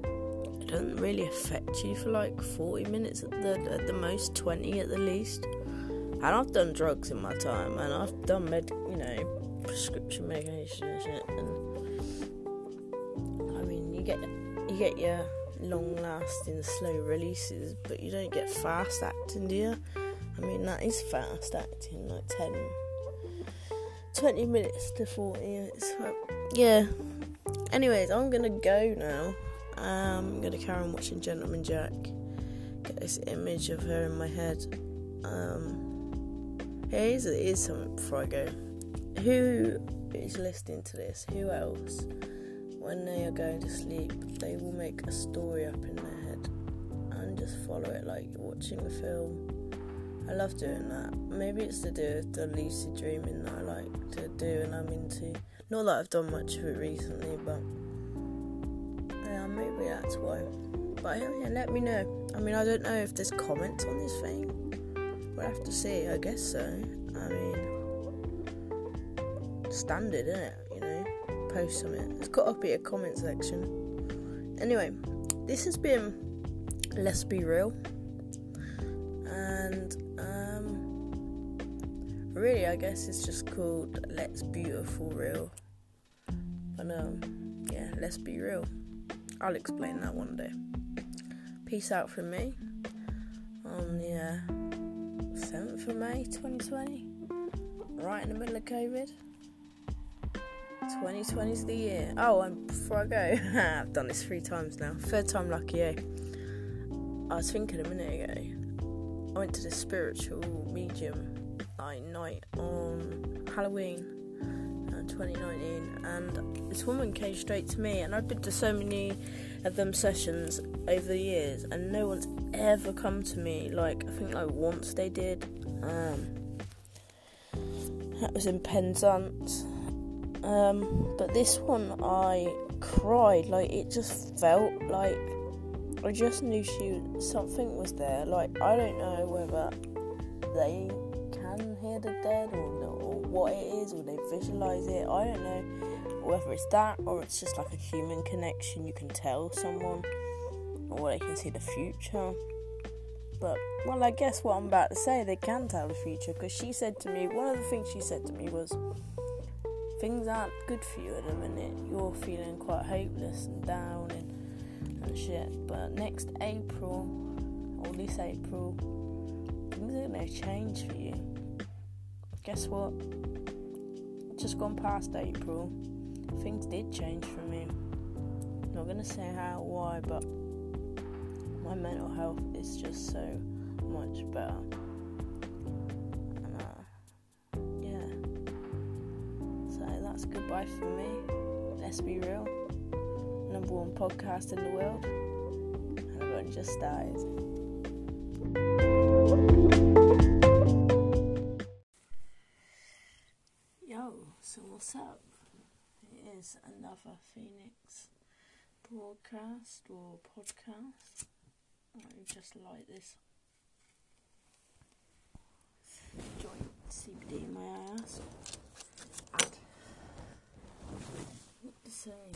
it doesn't really affect you for like 40 minutes at the at the most, 20 at the least. And I've done drugs in my time, and I've done med, you know, prescription medication and shit. And you get you get your long-lasting slow releases, but you don't get fast acting, do you? I mean, that is fast acting, like 10, 20 minutes to 40 minutes. Yeah. Anyways, I'm gonna go now. I'm gonna carry on watching Gentleman Jack. Get this image of her in my head. Um, it is something before I go who is listening to this, who else, when they are going to sleep, they will make a story up in their head and just follow it like you're watching a film. I love doing that. Maybe it's to do with the lucid dreaming that I like to do and I'm into. Not that I've done much of it recently, but yeah, maybe that's why. But yeah, let me know. I mean, I don't know if there's comments on this thing. We'll have to see. I guess so. I mean, standard, isn't it? Post something. It's got to be a comment section. Anyway, this has been Let's Be Real. And, um, really, I guess it's just called Let's Beautiful Real. But, um, yeah, let's be real. I'll explain that one day. Peace out from me on the uh, 7th of May 2020, right in the middle of COVID. 2020 is the year. Oh, and before I go, I've done this three times now. Third time lucky, eh? I was thinking a minute ago. I went to the spiritual medium like night on Halloween uh, 2019, and this woman came straight to me. And I've been to so many of them sessions over the years, and no one's ever come to me. Like I think like once they did. Um, that was in Penzance um, but this one I cried. Like it just felt like I just knew she something was there. Like I don't know whether they can hear the dead or, or what it is, or they visualize it. I don't know whether it's that or it's just like a human connection. You can tell someone, or they can see the future. But well, I guess what I'm about to say, they can tell the future because she said to me. One of the things she said to me was things aren't good for you at the minute. You're feeling quite hopeless and down and, and shit. But next April, or this April, things are gonna change for you. Guess what? Just gone past April, things did change for me. Not gonna say how, why, but my mental health is just so much better. That's goodbye for me. Let's be real. Number one podcast in the world, and I've only just started. Yo, so what's up? It is another Phoenix broadcast or podcast. Me just light this joint CBD in my ass. To say?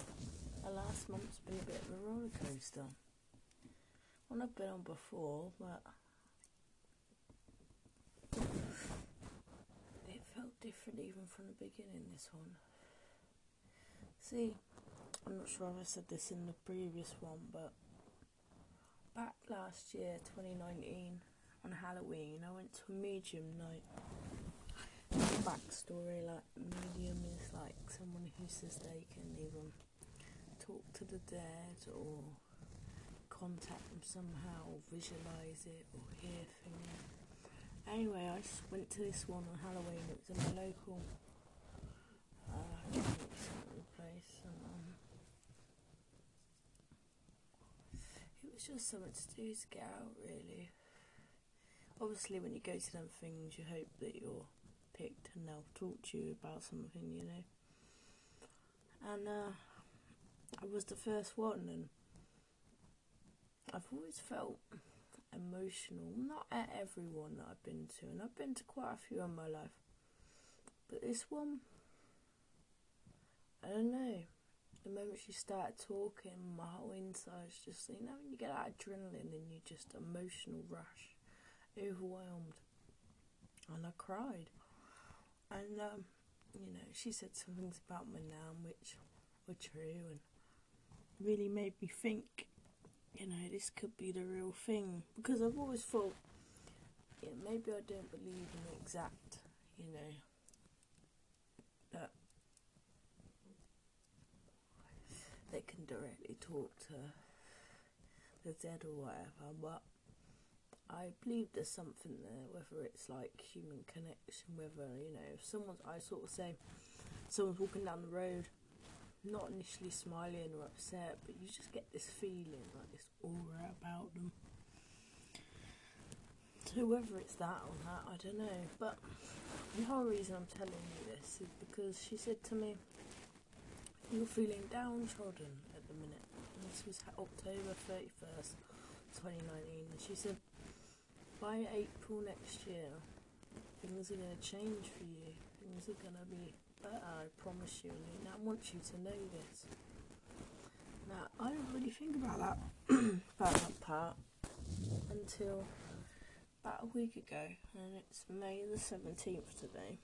The last month's been a bit of a roller coaster. One I've been on before, but it felt different even from the beginning. This one. See, I'm not sure if I said this in the previous one, but back last year, 2019, on Halloween, I went to a medium night. Backstory like, medium is like someone who says they can even talk to the dead or contact them somehow, or visualize it, or hear things. Anyway, I just went to this one on Halloween, it was in my local uh, place. And, um, it was just something to do to get out, really. Obviously, when you go to them things, you hope that you're picked and they'll talk to you about something, you know. And uh, I was the first one, and I've always felt emotional. Not at everyone that I've been to, and I've been to quite a few in my life, but this one. I don't know. The moment she started talking, my whole inside's just, you know, when you get that adrenaline and you just emotional rush, overwhelmed. And I cried. And, um, you know, she said some things about my nan which were true and really made me think, you know, this could be the real thing. Because I've always thought, yeah, maybe I don't believe in the exact, you know, that they can directly talk to the dead or whatever, but I believe there's something there, whether it's like human connection, whether, you know, if someone's, I sort of say, someone's walking down the road, not initially smiling or upset, but you just get this feeling, like this aura about them. So whether it's that or that, I don't know. But the whole reason I'm telling you this is because she said to me, you're feeling downtrodden at the minute. And this was October 31st, 2019. And she said, by April next year, things are going to change for you. Things are going to be better, I promise you. And I want you to know this. Now, I didn't really think about that, about that part until about a week ago. And it's May the 17th today.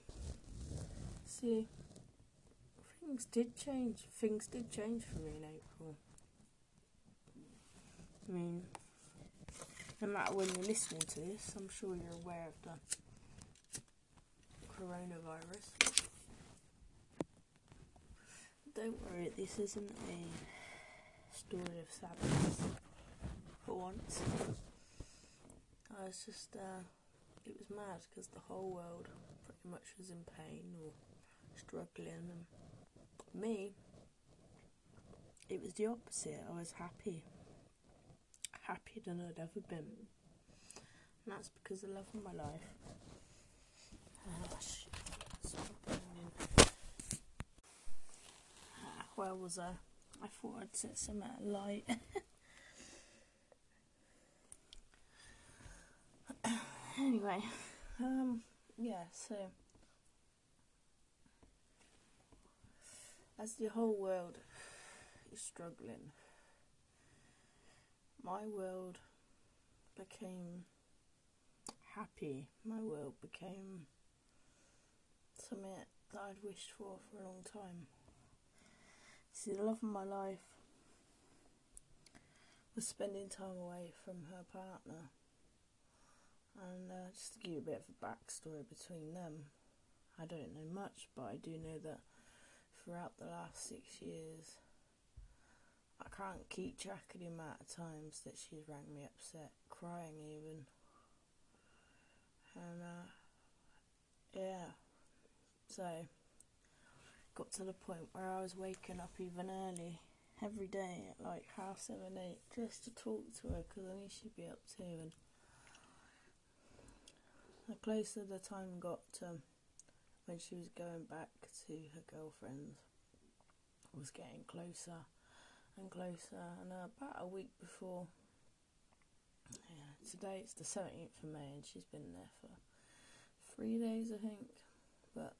See, things did change. Things did change for me in April. I mean, no matter when you're listening to this, I'm sure you're aware of the coronavirus. Don't worry, this isn't a story of sadness for once. I was just, uh, it was mad because the whole world pretty much was in pain or struggling and me, it was the opposite. I was happy. Happier than I'd ever been. And that's because of the love of my life. Oh. Ah, where was I? I thought I'd set some out light. anyway, um, yeah, so as the whole world is struggling, my world became happy. My world became something that I'd wished for for a long time. See, the love of my life was spending time away from her partner. And uh, just to give you a bit of a backstory between them, I don't know much, but I do know that throughout the last six years, I can't keep track of the amount of times that she's rang me upset, crying even. And, uh, yeah. So, got to the point where I was waking up even early every day at like half seven, eight, just to talk to her because I knew she'd be up too. And the closer the time got to when she was going back to her girlfriend's, was getting closer and closer. And uh, about a week before, yeah, today it's the 17th of May, and she's been there for three days, I think. But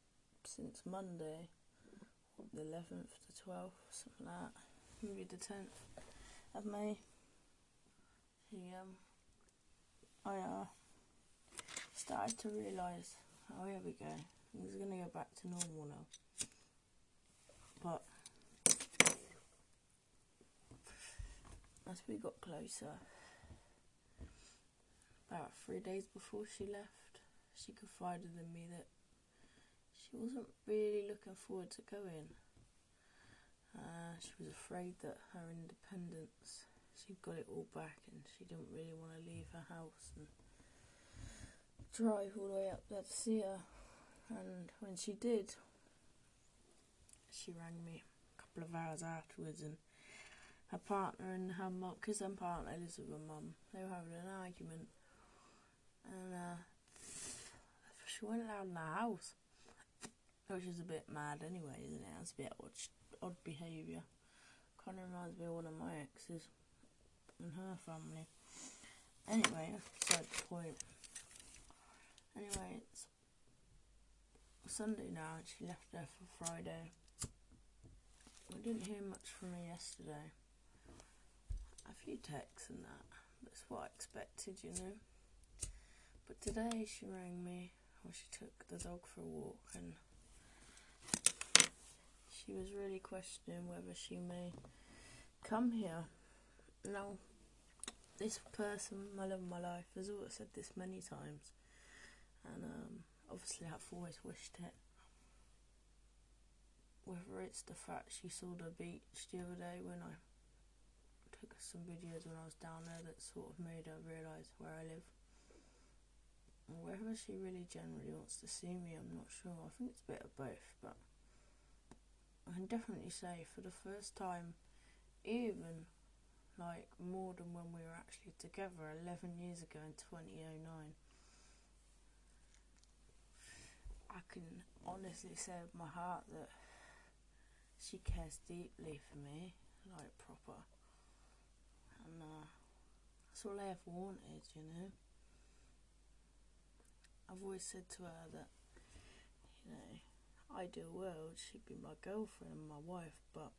since Monday, the 11th, the 12th, something like that maybe the 10th of May, he, um, I, uh, started to realise, oh, here we go, he's going to go back to normal now. But, as we got closer, about three days before she left, she confided in me that she wasn't really looking forward to going. Uh, she was afraid that her independence, she'd got it all back and she didn't really want to leave her house and drive all the way up there to see her. And when she did, she rang me a couple of hours afterwards and her partner and her mum, because her partner lives with her mum, they were having an argument. And uh, she went around the house, which is a bit mad anyway, isn't it? It's a bit odd odd behaviour. Kind of reminds me of one of my exes and her family. Anyway, beside the point. Anyway, it's Sunday now and she left there for Friday. I didn't hear much from her yesterday. A few texts and that. That's what I expected, you know. But today she rang me, or she took the dog for a walk, and she was really questioning whether she may come here. Now, this person, my love of my life, has always said this many times, and um, obviously I've always wished it. Whether it's the fact she saw the beach the other day when I took some videos when I was down there that sort of made her realise where I live. Or whether she really generally wants to see me, I'm not sure. I think it's a bit of both, but I can definitely say for the first time, even like more than when we were actually together 11 years ago in 2009, I can honestly say with my heart that she cares deeply for me, like proper. And uh, that's all I ever wanted, you know. I've always said to her that, you know, ideal world, she'd be my girlfriend and my wife, but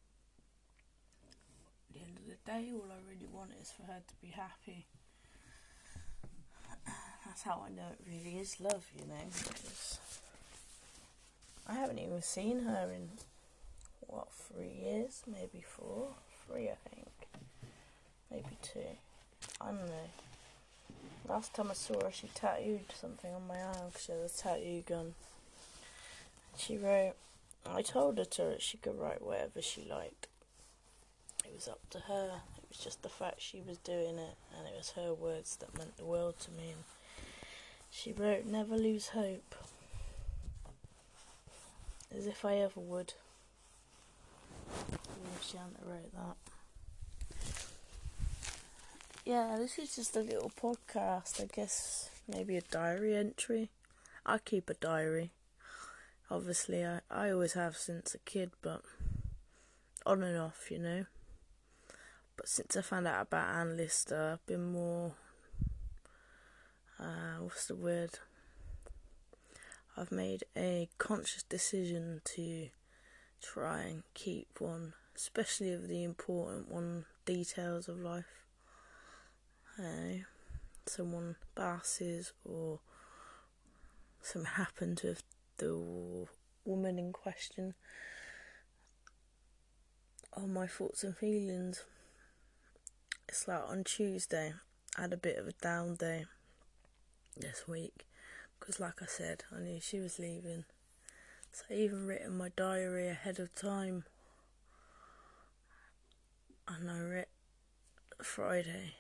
at the end of the day, all I really want is for her to be happy. That's how I know it really is love, you know, because I haven't even seen her in, what, three years? Maybe four? Three, I think. Maybe two. I don't know. Last time I saw her, she tattooed something on my arm because she had a tattoo gun. She wrote, I told her to she could write whatever she liked. It was up to her. It was just the fact she was doing it, and it was her words that meant the world to me. And she wrote, Never lose hope. As if I ever would. If she hadn't wrote that. Yeah, this is just a little podcast. I guess maybe a diary entry. I keep a diary obviously I, I always have since a kid, but on and off, you know. But since I found out about Anne Lister, I've been more. Uh, what's the word? I've made a conscious decision to try and keep one, especially of the important one details of life. Uh, someone passes or something happens with the woman in question on my thoughts and feelings. It's like on Tuesday, I had a bit of a down day this week because, like I said, I knew she was leaving. So I even written my diary ahead of time. and I read Friday,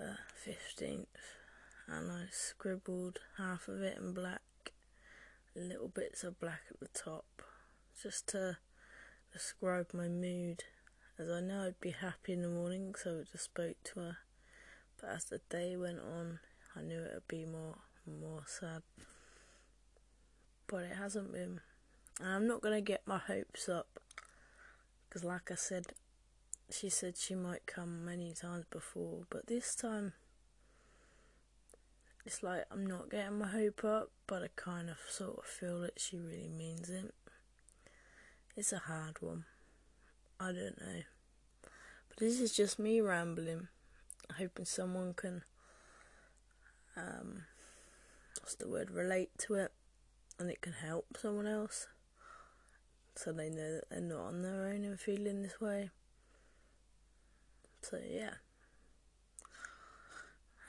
the 15th, and I scribbled half of it in black, little bits of black at the top, just to describe my mood, as I know I'd be happy in the morning, so I just spoke to her. But as the day went on, I knew it would be more more sad. But it hasn't been. And I'm not going to get my hopes up. Because, like I said, she said she might come many times before, but this time it's like I'm not getting my hope up, but I kind of sort of feel that she really means it. It's a hard one. I don't know. But this is just me rambling, hoping someone can, um, what's the word, relate to it and it can help someone else so they know that they're not on their own and feeling this way. So, yeah,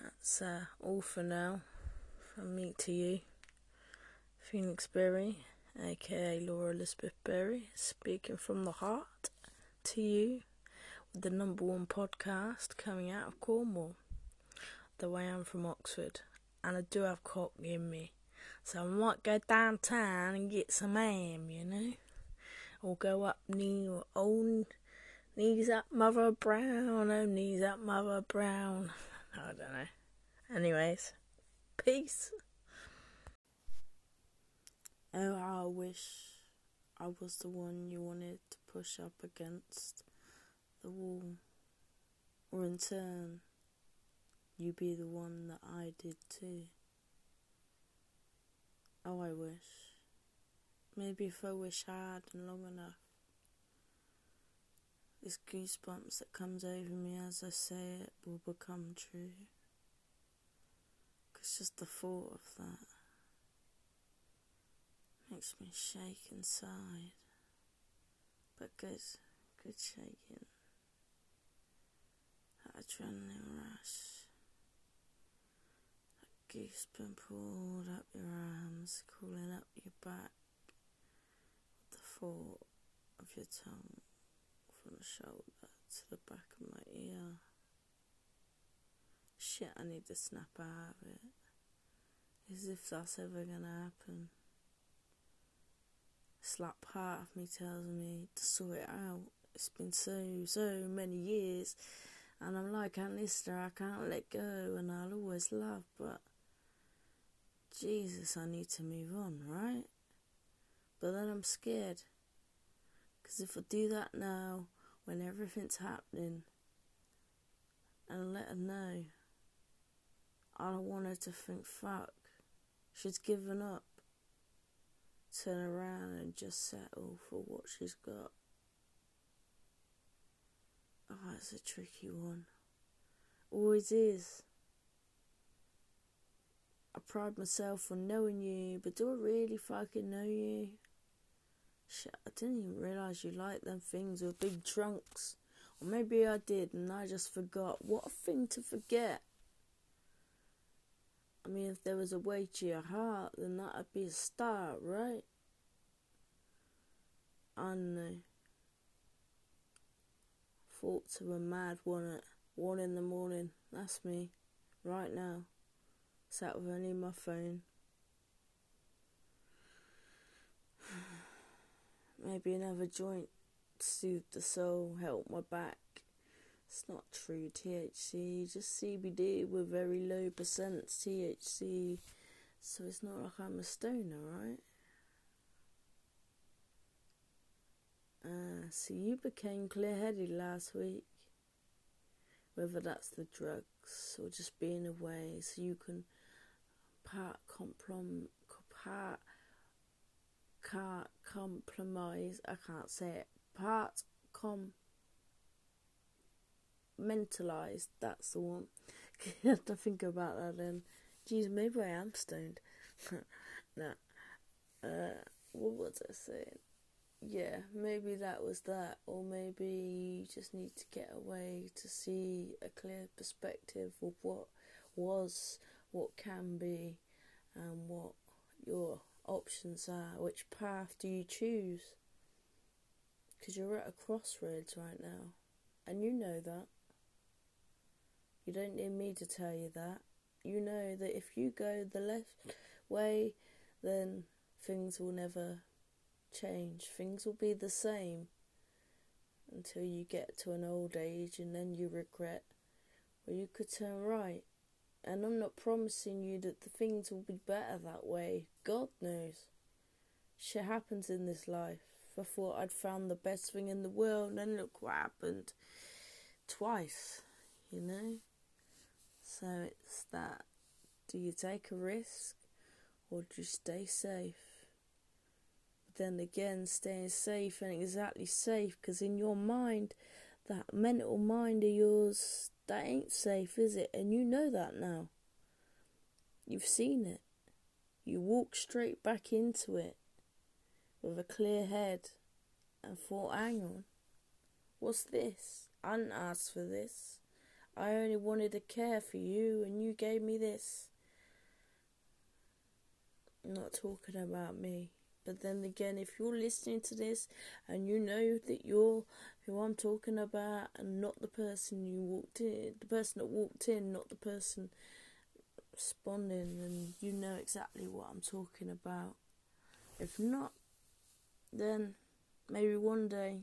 that's uh, all for now from me to you, Phoenix Berry, aka Laura Elizabeth Berry, speaking from the heart to you with the number one podcast coming out of Cornwall, though I am from Oxford and I do have cockney in me. So I might go downtown and get some ham, you know? Or go up near old knees up Mother Brown, oh knees up Mother Brown. I don't know. Anyways, peace. Oh, I wish I was the one you wanted to push up against the wall. Or in turn, you be the one that I did too. Oh, I wish. Maybe if I wish hard and long enough, this goosebumps that comes over me as I say it will become true. Cause just the thought of that makes me shake inside. But good, good shaking. That adrenaline rush goose been pulled up your arms, crawling up your back, the thought of your tongue from the shoulder to the back of my ear. Shit, I need to snap out of it. As if that's ever gonna happen. Slap part of me tells me to sort it out. It's been so, so many years. And I'm like Lister, I can't let go and I'll always love, but Jesus, I need to move on, right? But then I'm scared. Because if I do that now, when everything's happening, and let her know, I don't want her to think, fuck, she's given up. Turn around and just settle for what she's got. Oh, it's a tricky one. Always is. I pride myself on knowing you, but do I really fucking know you? Shit, I didn't even realise you liked them things with big trunks. Or maybe I did and I just forgot. What a thing to forget. I mean, if there was a way to your heart, then that'd be a start, right? I know. Thoughts of a mad one at one in the morning. That's me, right now sat with only my phone. Maybe another joint soothe the soul, help my back. It's not true THC, just CBD with very low percent THC. So it's not like I'm a stoner, right? Uh, so you became clear headed last week. Whether that's the drugs or just being away so you can part complom part car compromise I can't say it. Part com mentalized that's the one. You have to think about that then. Geez maybe I am stoned. No uh what was I saying? Yeah maybe that was that or maybe you just need to get away to see a clear perspective of what was what can be and what your options are. Which path do you choose? Because you're at a crossroads right now. And you know that. You don't need me to tell you that. You know that if you go the left way, then things will never change. Things will be the same until you get to an old age and then you regret. Well, you could turn right. And I'm not promising you that the things will be better that way. God knows. Shit happens in this life. I thought I'd found the best thing in the world, and look what happened. Twice, you know? So it's that. Do you take a risk or do you stay safe? But then again, staying safe ain't exactly safe because in your mind, that mental mind of yours, that ain't safe, is it? And you know that now. You've seen it. You walk straight back into it with a clear head and thought, hang on, what's this? I didn't ask for this. I only wanted to care for you and you gave me this. I'm not talking about me. But then again, if you're listening to this and you know that you're who I'm talking about and not the person you walked in, the person that walked in, not the person responding, and you know exactly what I'm talking about. If not, then maybe one day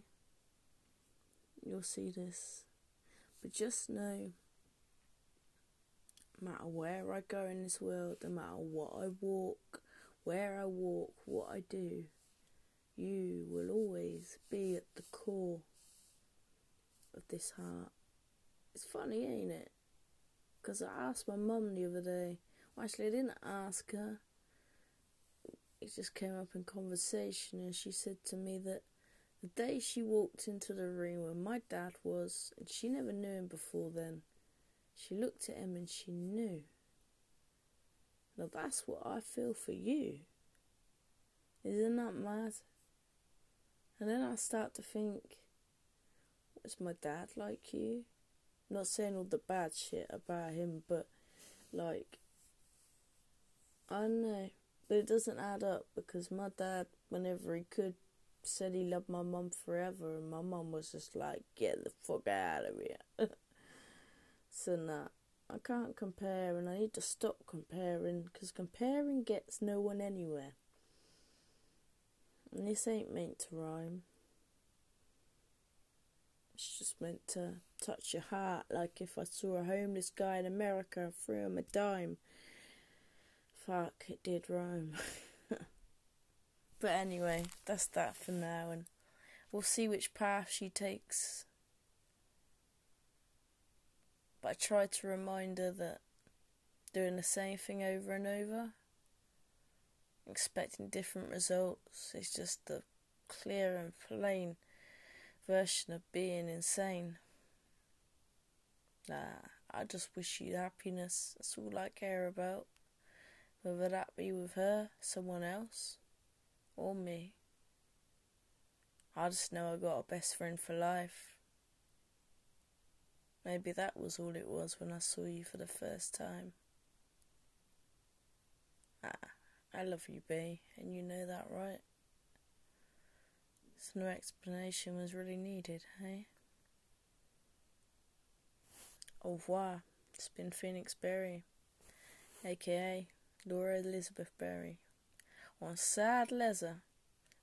you'll see this. But just know, no matter where I go in this world, no matter what I walk, where I walk, what I do, you will always be at the core of this heart. It's funny, ain't it? Because I asked my mum the other day. Well, actually, I didn't ask her. It just came up in conversation, and she said to me that the day she walked into the room where my dad was, and she never knew him before then, she looked at him and she knew. Now that's what I feel for you. Isn't that mad? And then I start to think, was my dad like you? Not saying all the bad shit about him, but like, I don't know. But it doesn't add up because my dad, whenever he could, said he loved my mum forever, and my mum was just like, get the fuck out of here. so, nah, I can't compare, and I need to stop comparing because comparing gets no one anywhere. And this ain't meant to rhyme. It's just meant to touch your heart, like if I saw a homeless guy in America and threw him a dime. Fuck, it did rhyme. But anyway, that's that for now, and we'll see which path she takes. But I try to remind her that doing the same thing over and over, expecting different results, is just the clear and plain version of being insane. Nah, I just wish you happiness. That's all I care about. Whether that be with her, someone else, or me. I just know I got a best friend for life. Maybe that was all it was when I saw you for the first time. Ah, I love you, B, and you know that, right? No explanation was really needed, hey? Au revoir. It's been Phoenix Berry, aka Laura Elizabeth Berry on sad leather.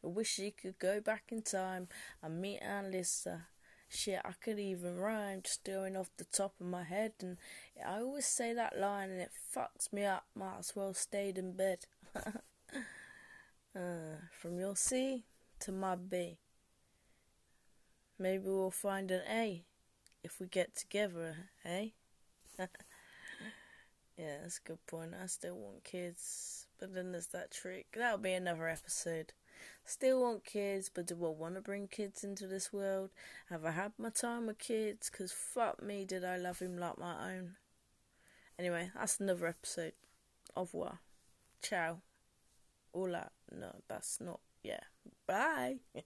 I wish she could go back in time and meet Anne Lister. Shit, I could even rhyme just doing off the top of my head, and I always say that line and it fucks me up. Might as well stayed in bed. uh, from your C to my B. Maybe we'll find an A if we get together, eh? yeah, that's a good point. I still want kids. But then there's that trick. That'll be another episode. Still want kids, but do I want to bring kids into this world? Have I had my time with kids? Because fuck me, did I love him like my own. Anyway, that's another episode. Au revoir. Ciao. Hola. No, that's not. Yeah. Bye. it's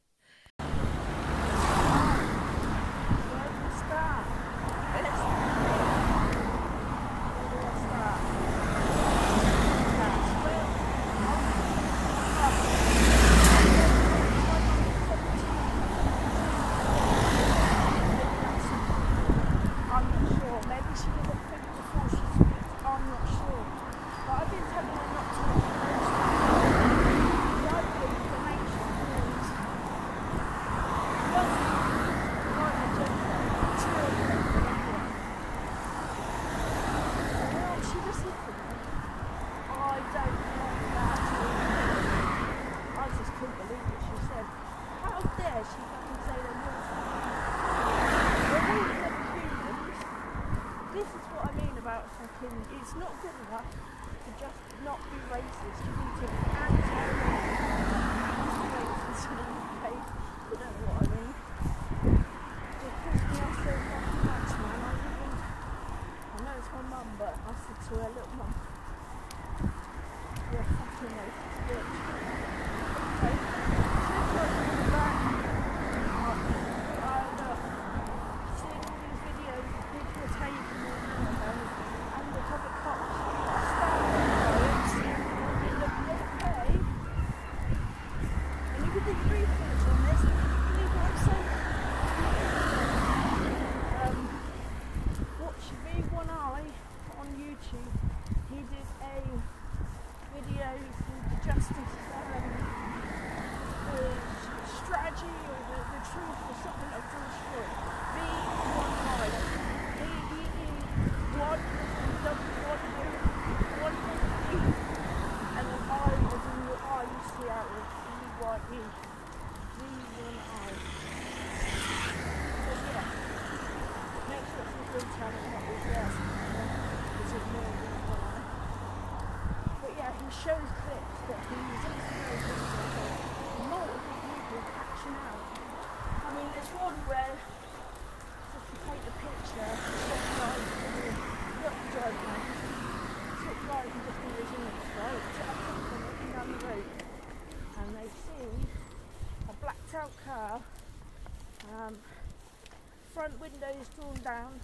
front windows drawn down,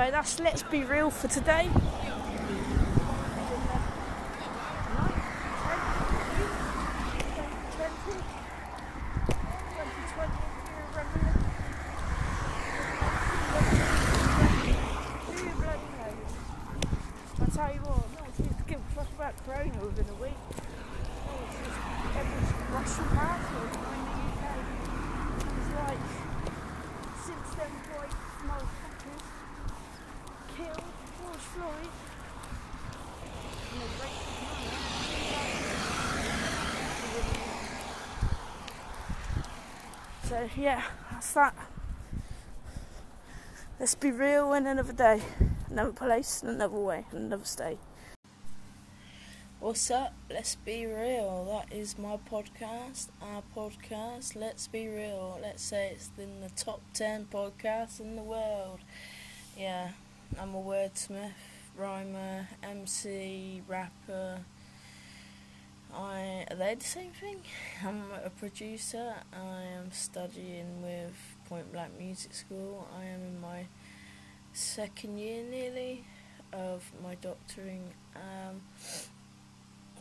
anyway, that's Let's Be Real for today. I tell you what, no one seems to give a fuck about Corona within a week. Oh, it's just everyone's rushing past it in the UK. It's like, since them white motherfuckers killed George Floyd, and they raped his mother, So yeah, that's that. Let's be real in another day, another place, another way, another state. What's up? Let's be real. That is my podcast, our podcast. Let's be real. Let's say it's in the top 10 podcasts in the world. Yeah, I'm a wordsmith, rhymer, MC, rapper. I they the same thing? I'm a producer. I am studying with Point Blank Music School. I am in my second year nearly of my doctoring um,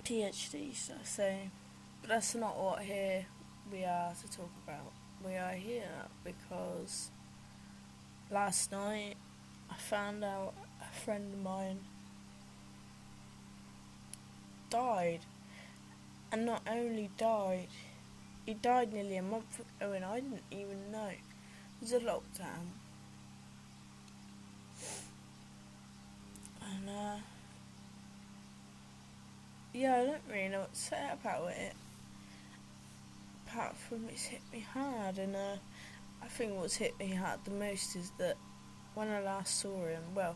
PhD. So, so, but that's not what here we are to talk about. We are here because last night I found out a friend of mine died and not only died, he died nearly a month ago, and I didn't even know. It was a lockdown, and uh, yeah, I don't really know what to say about it. Apart from it's hit me hard, and uh, I think what's hit me hard the most is that when I last saw him, well,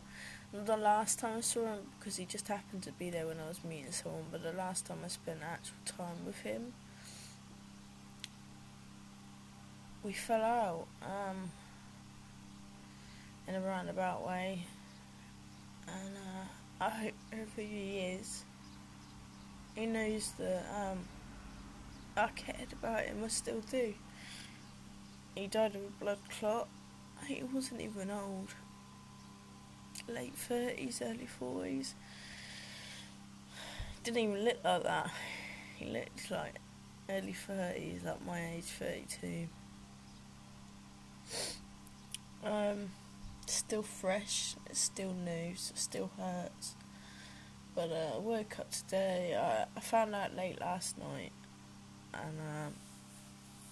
the last time I saw him because he just happened to be there when I was meeting someone, but the last time I spent actual time with him, we fell out um, in a roundabout way, and uh, I hope wherever he is, he knows that um, I cared about him. I still do. He died of a blood clot. He wasn't even old late thirties, early forties. Didn't even look like that. He looked like early thirties, like my age, thirty-two. Um, still fresh. It's still new. So it still hurts. But uh, I woke up today. I, I found out late last night, and um,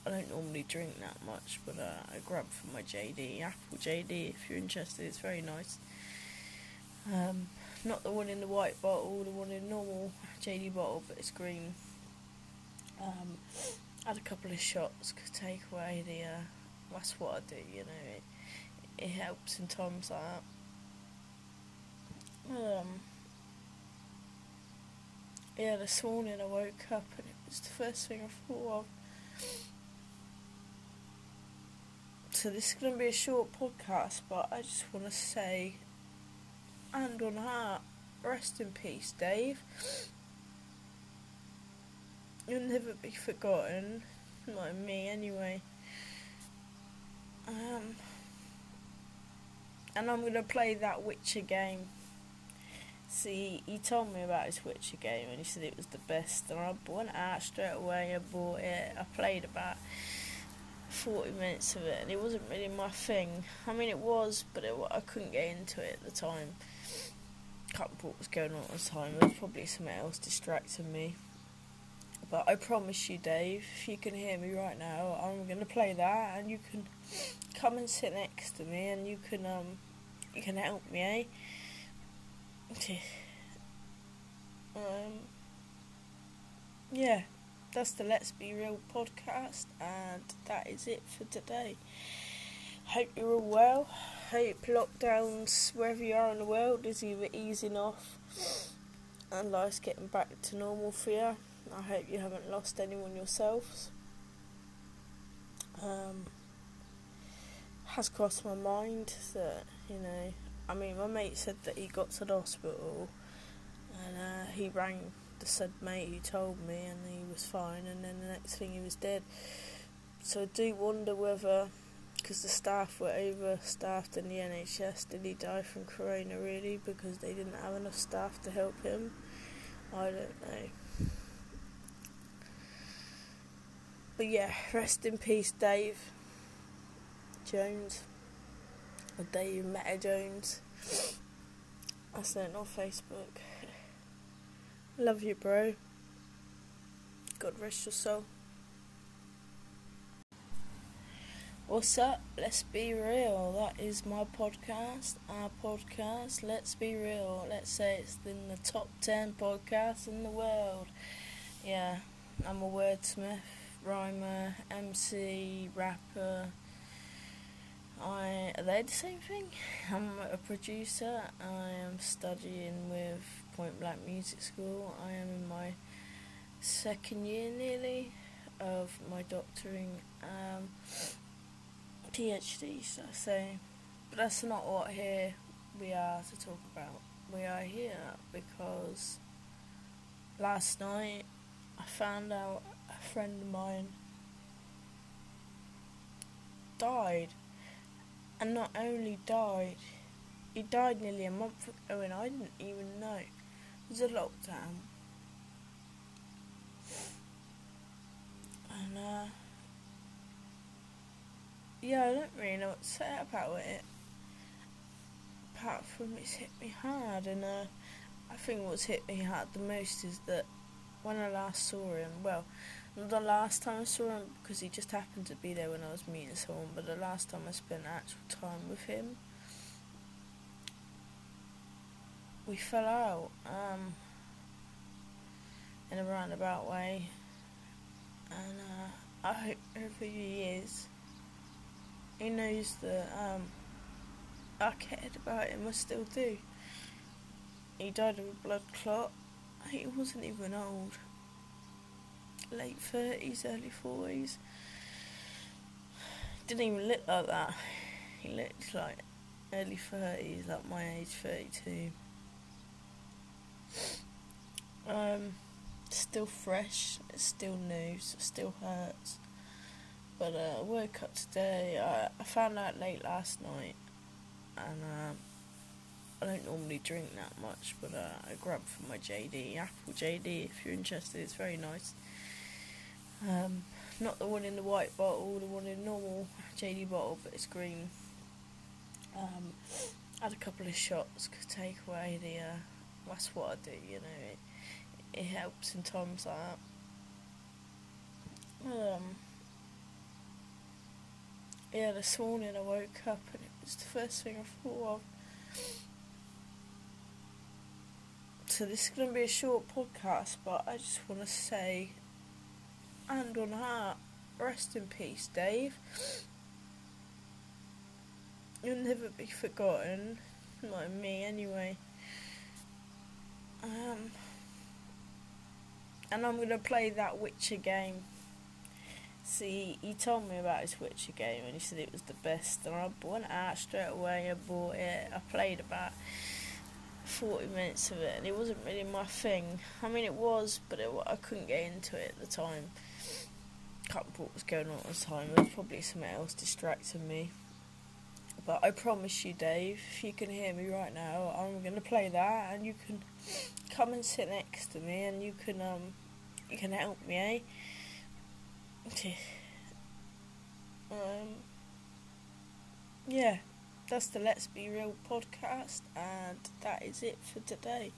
I don't normally drink that much, but uh, I grabbed for my JD Apple JD. If you're interested, it's very nice. Um, not the one in the white bottle, the one in normal JD bottle, but it's green. Um, had a couple of shots to take away the. Uh, that's what I do, you know. It, it helps in times like that. Um, yeah, this morning I woke up and it was the first thing I thought of. So this is going to be a short podcast, but I just want to say, and on heart, rest in peace, Dave. You'll never be forgotten, not me anyway. Um, and I'm gonna play that Witcher game. See, he told me about his Witcher game and he said it was the best, and I went out straight away. I bought it. I played about forty minutes of it, and it wasn't really my thing. I mean, it was, but it, I couldn't get into it at the time. Can't remember what was going on at the time. There was probably something else distracting me. But I promise you, Dave, if you can hear me right now, I'm to play that, and you can come and sit next to me, and you can um, you can help me, eh? um, yeah, that's the Let's Be Real podcast, and that is it for today. Hope you're all well. Hope lockdowns wherever you are in the world is either easing off and life's getting back to normal for you. I hope you haven't lost anyone yourselves. Um, has crossed my mind that, you know, I mean, my mate said that he got to the hospital and uh, he rang the said mate who told me and he was fine, and then the next thing he was dead. So I do wonder whether, because the staff were overstaffed in the NHS, did he die from corona really because they didn't have enough staff to help him? I don't know. But yeah, rest in peace, Dave Jones. Or Dave Meta Jones. I sent on Facebook. Love you, bro. God rest your soul. What's up? Let's be real. That is my podcast. Our podcast. Let's be real. Let's say it's in the top 10 podcasts in the world. Yeah, I'm a wordsmith rhymer, MC, rapper. I are they the same thing? I'm a producer. I am studying with Point Blank Music School. I am in my second year nearly of my doctoring um, PhD. So, so, but that's not what here we are to talk about. We are here because last night I found out a friend of mine died. And not only died, he died nearly a month ago and I didn't even know. It was a lockdown. And, uh, yeah, I don't really know what to say about it. Apart from it's hit me hard, and, uh, I think what's hit me hard the most is that when I last saw him, well, not the last time I saw him, because he just happened to be there when I was meeting someone, but the last time I spent actual time with him, we fell out um, in a roundabout way. And uh, I hope whoever he is, he knows that um, I cared about him, I still do. He died of a blood clot. He wasn't even old late 30s, early 40s. Didn't even look like that. He looked like early 30s, like my age, 32. Um, still fresh, it's still new, it still hurts. But uh, I woke up today, I, I found out late last night, and uh, I don't normally drink that much, but uh, I grabbed from my JD, Apple JD, if you're interested, it's very nice. Um, not the one in the white bottle, the one in normal JD bottle, but it's green. Um, had a couple of shots to take away the. Uh, that's what I do, you know. It, it helps in times like that. Um, yeah, this morning I woke up and it was the first thing I thought of. So this is going to be a short podcast, but I just want to say, and on heart, rest in peace, Dave. You'll never be forgotten, not me anyway. Um, and I'm gonna play that Witcher game. See, he told me about his Witcher game and he said it was the best, and I went out straight away and bought it. I played about 40 minutes of it, and it wasn't really my thing. I mean, it was, but it, I couldn't get into it at the time. Can't remember what was going on at the time. There was probably something else distracting me. But I promise you, Dave, if you can hear me right now, I'm going to play that, and you can come and sit next to me, and you can um, you can help me, eh? Um, yeah, that's the Let's Be Real podcast, and that is it for today.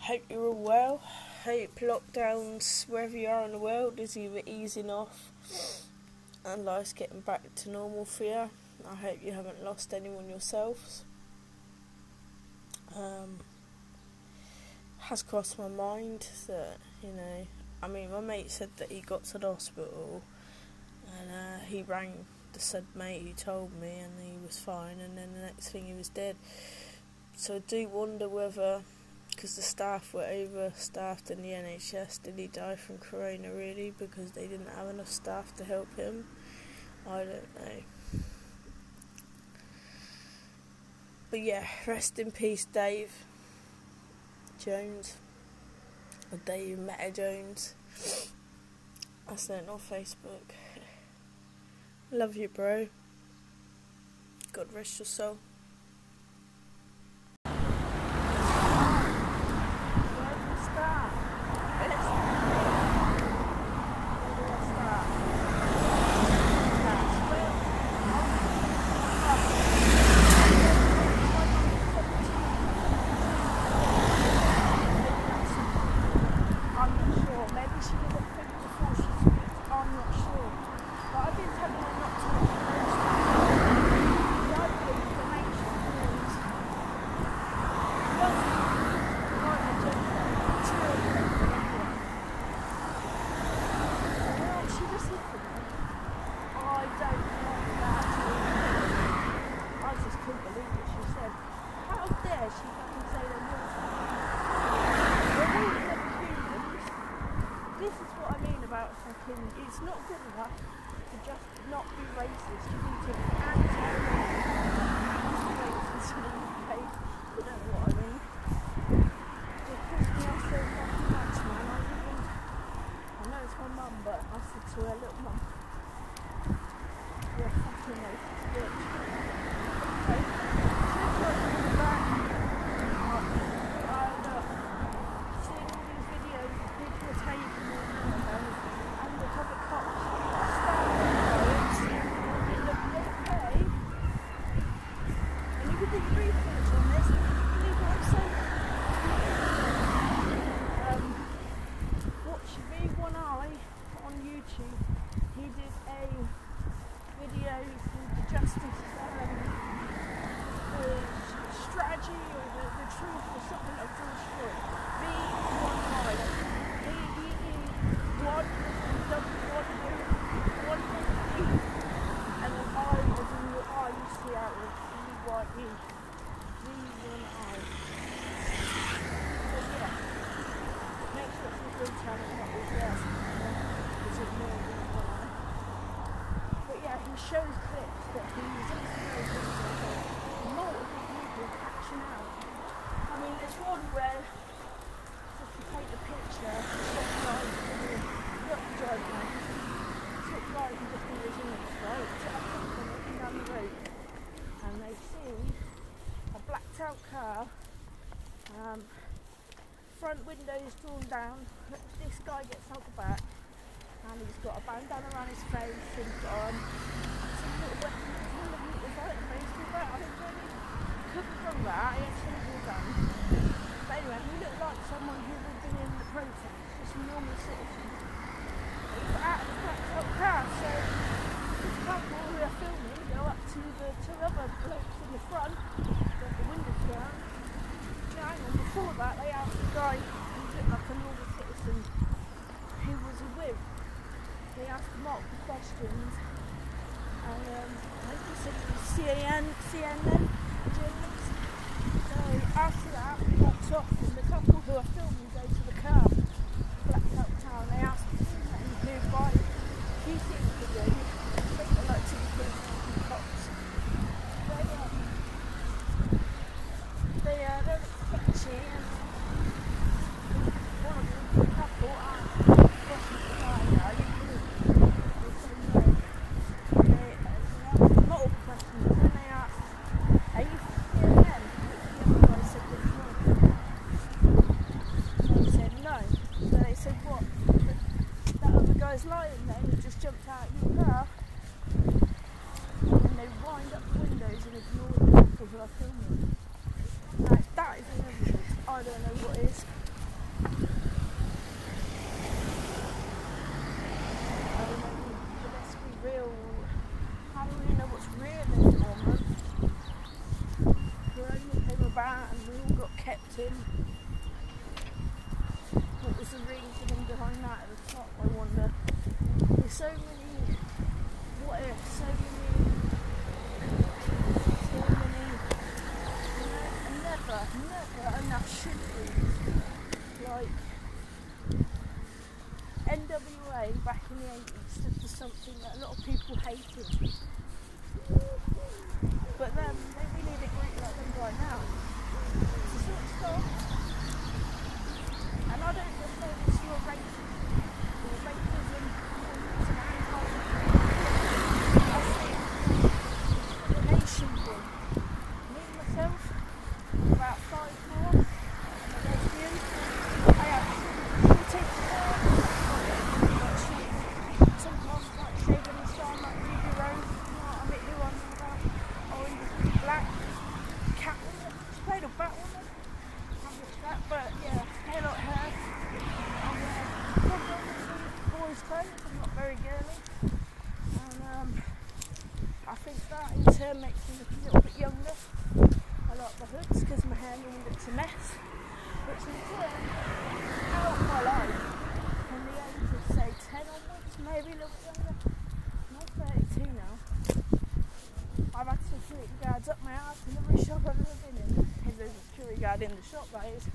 Hope you're all well. Hope lockdowns wherever you are in the world is either easing off and life's getting back to normal for you. I hope you haven't lost anyone yourselves. Um, has crossed my mind that you know. I mean, my mate said that he got to the hospital, and uh, he rang the said mate who told me, and he was fine. And then the next thing, he was dead. So I do wonder whether, because the staff were overstaffed in the NHS, did he die from corona really because they didn't have enough staff to help him? I don't know. But yeah, rest in peace, Dave Jones. Or Dave Meta Jones. I sent on Facebook. Love you, bro. God rest your soul. front window is drawn down. This guy gets out the back and he's got a bandana around his face and um, some little weapon without him, basically. But I think when he could have done that, he had something done. But anyway, he looked like someone who would be in the protest, just a normal citizen. He got out of the top car, so this black boy we are filming go up to the two other blokes in the front, got the windows down down before that they asked the guy who looked like a normal citizen who was a whip. They asked him multiple questions and um, I think he said it CAN, CNN, journalist. So after that we got off and the couple who are filming right. It's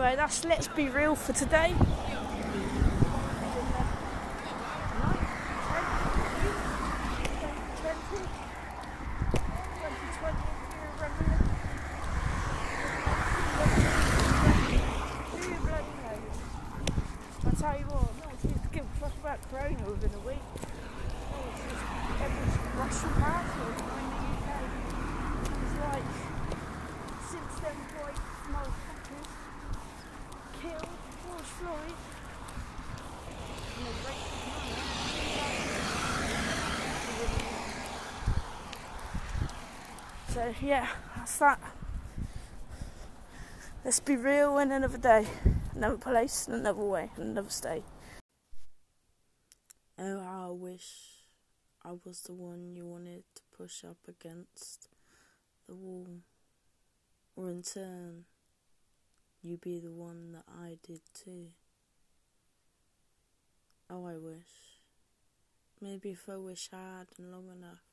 anyway, that's Let's Be Real for today. tell you what, no one seems to give a fuck about Corona within a week. Oh, it's just every Russian passport in the UK. It's like, since them white motherfuckers killed George Floyd, and they raped his mother, yeah, that's that. Let's be real in another day another place, another way, another state. Oh, I wish I was the one you wanted to push up against the wall, or in turn, you be the one that I did too. Oh, I wish. Maybe if I wish I had long enough.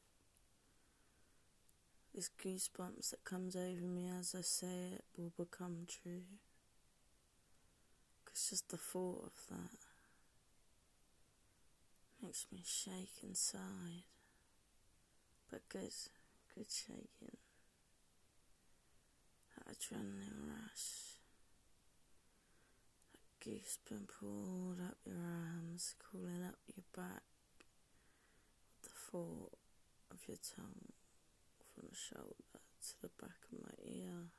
This goosebumps that comes over me as I say it will become true. It's just the thought of that makes me shake inside. But good, good shaking. That adrenaline rush. That goosebump pulled up your arms, crawling up your back. The thought of your tongue from the shoulder to the back of my ear.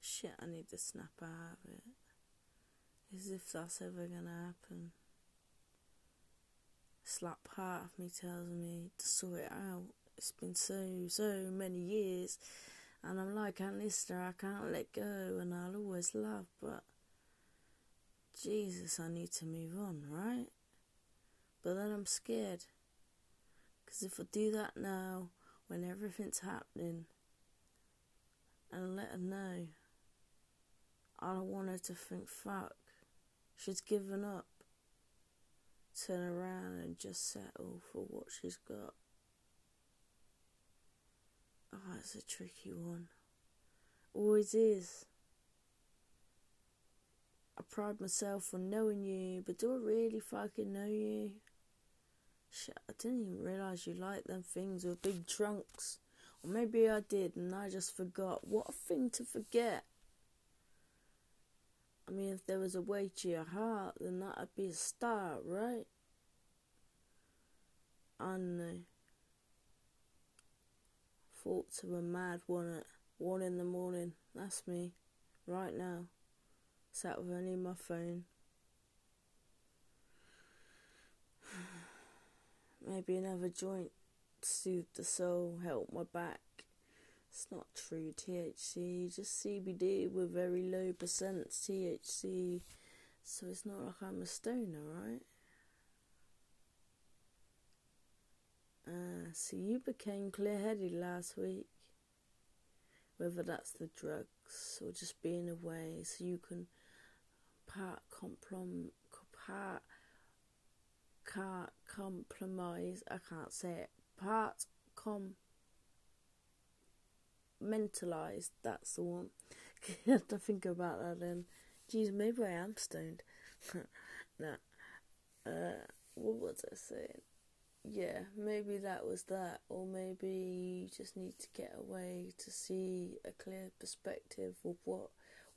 Shit, I need to snap out of it. As if that's ever gonna happen. Slap part of me tells me to sort it out. It's been so, so many years, and I'm like Lister, I can't let go, and I'll always love, but Jesus, I need to move on, right? But then I'm scared. Because if I do that now, when everything's happening, and let her know, I don't want her to think, fuck, she's given up. Turn around and just settle for what she's got. Oh, it's a tricky one. Always is. I pride myself on knowing you, but do I really fucking know you? Shit, I didn't even realise you like them things with big trunks. Or maybe I did and I just forgot. What a thing to forget. I mean, if there was a way to your heart, then that'd be a start, right? I know. Thoughts of a mad one at one in the morning. That's me, right now. Sat with only my phone. Maybe another joint soothe the soul, help my back. It's not true THC, just CBD with very low percent THC. So it's not like I'm a stoner, right? Uh, so you became clear headed last week. Whether that's the drugs or just being away, so you can part complom part can't compromise. I can't say it. Part com mentalized. That's the one. you have to think about that then. Geez, maybe I am stoned. nah. Uh, what was I saying? Yeah, maybe that was that, or maybe you just need to get away to see a clear perspective of what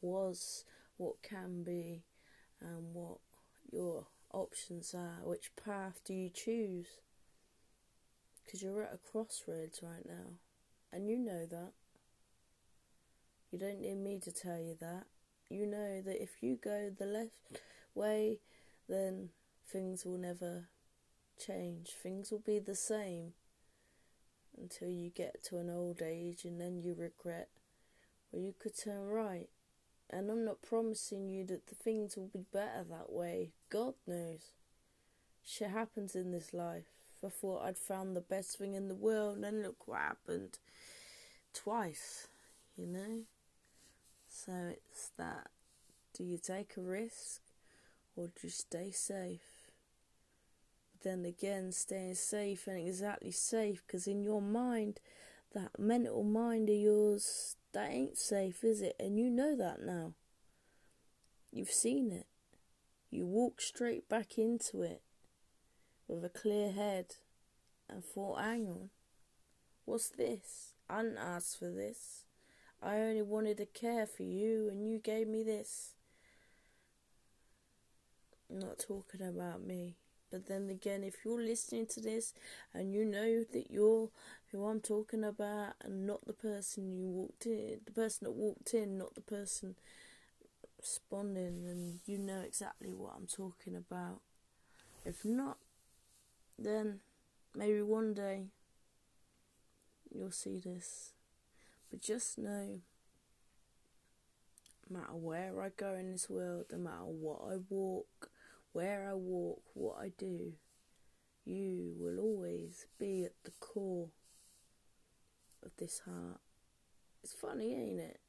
was, what can be, and what your options are. Which path do you choose? Because you're at a crossroads right now, and you know that. You don't need me to tell you that. You know that if you go the left way, then things will never change. Things will be the same until you get to an old age and then you regret. Or you could turn right. And I'm not promising you that the things will be better that way. God knows. Shit happens in this life. I thought I'd found the best thing in the world, and look what happened. Twice, you know? So it's that do you take a risk or do you stay safe? But then again, staying safe ain't exactly safe because in your mind, that mental mind of yours, that ain't safe, is it? And you know that now. You've seen it. You walk straight back into it with a clear head and thought, hang on, what's this? I didn't ask for this. I only wanted to care for you and you gave me this. I'm not talking about me. But then again, if you're listening to this and you know that you're who I'm talking about and not the person you walked in, the person that walked in, not the person responding, then you know exactly what I'm talking about. If not, then maybe one day you'll see this. But just know, no matter where I go in this world, no matter what I walk, where I walk, what I do, you will always be at the core of this heart. It's funny, ain't it?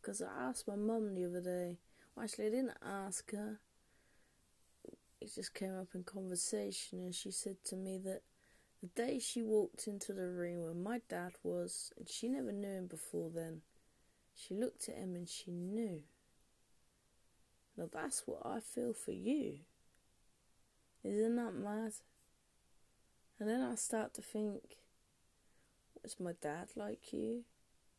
Because I asked my mum the other day. Well, actually, I didn't ask her. It just came up in conversation, and she said to me that the day she walked into the room where my dad was, and she never knew him before then, she looked at him and she knew. Now that's what I feel for you. Isn't that mad? And then I start to think, was my dad like you?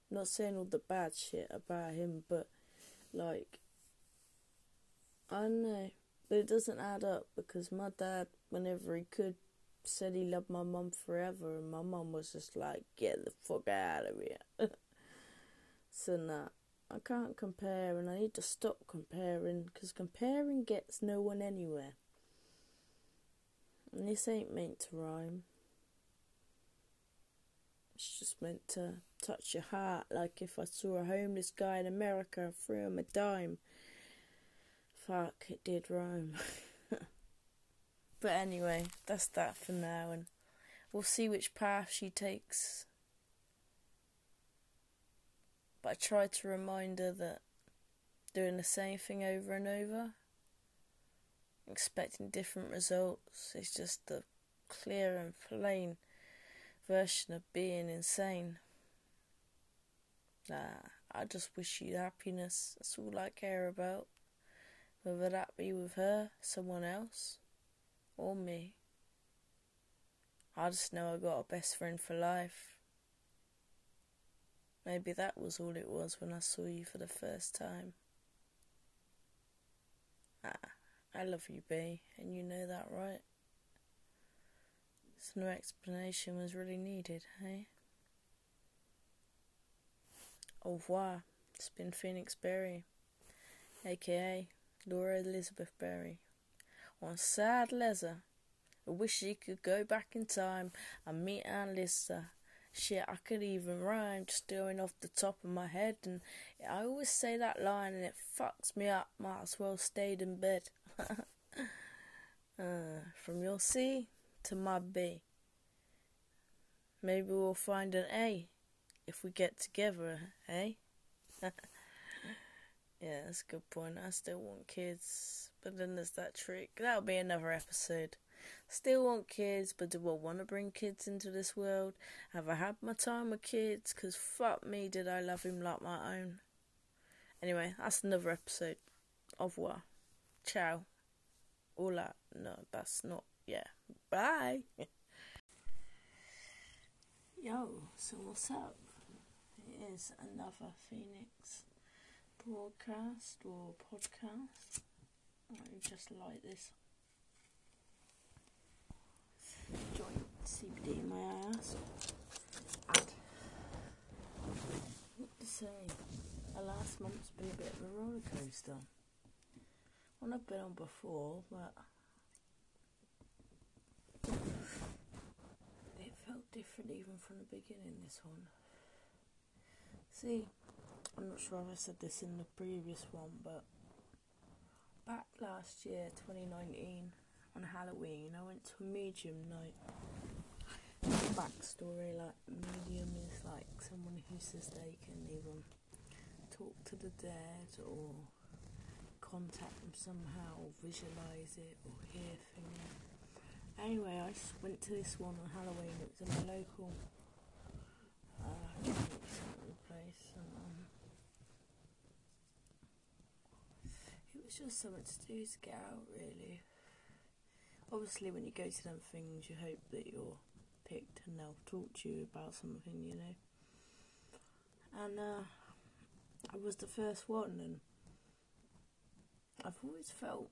I'm not saying all the bad shit about him, but like, I don't know. But it doesn't add up because my dad, whenever he could, said he loved my mum forever, and my mum was just like, get the fuck out of here. so, nah, I can't compare, and I need to stop comparing because comparing gets no one anywhere. And this ain't meant to rhyme. It's just meant to touch your heart, like if I saw a homeless guy in America and threw him a dime. Fuck, it did rhyme. but anyway, that's that for now, and we'll see which path she takes. But I try to remind her that doing the same thing over and over, expecting different results, is just the clear and plain version of being insane. Nah, I just wish you happiness. That's all I care about. Whether that be with her, someone else, or me. I just know I got a best friend for life. Maybe that was all it was when I saw you for the first time. Ah, I love you, B, and you know that, right? So no explanation was really needed, hey? Au revoir. It's been Phoenix Berry, aka Laura Elizabeth Berry. On sad leather. I wish she could go back in time and meet Anne Lister. Shit, I could even rhyme just doing off the top of my head, and I always say that line and it fucks me up. Might as well stayed in bed. uh, from your C to my B. Maybe we'll find an A if we get together, eh? yeah, that's a good point. I still want kids, but then there's that trick. That'll be another episode. Still want kids, but do I want to bring kids into this world? Have I had my time with kids? Because fuck me, did I love him like my own. Anyway, that's another episode. Au revoir. Ciao. Hola. No, that's not. Yeah. Bye. Yo, so what's up? It is another Phoenix broadcast or podcast. I just like this joint CBD in my ass. And what to say? The last month's been a bit of a roller coaster. One I've been on before, but it felt different even from the beginning. This one. See, I'm not sure if I said this in the previous one, but back last year, 2019, on Halloween, I went to a medium night. Backstory like, medium is like someone who says they can either talk to the dead or contact them somehow, or visualize it, or hear things. Anyway, I just went to this one on Halloween. It was in my local uh, place, and um, it was just something to do to get out, really. Obviously, when you go to them things, you hope that you're picked and they'll talk to you about something, you know. And uh, I was the first one, and I've always felt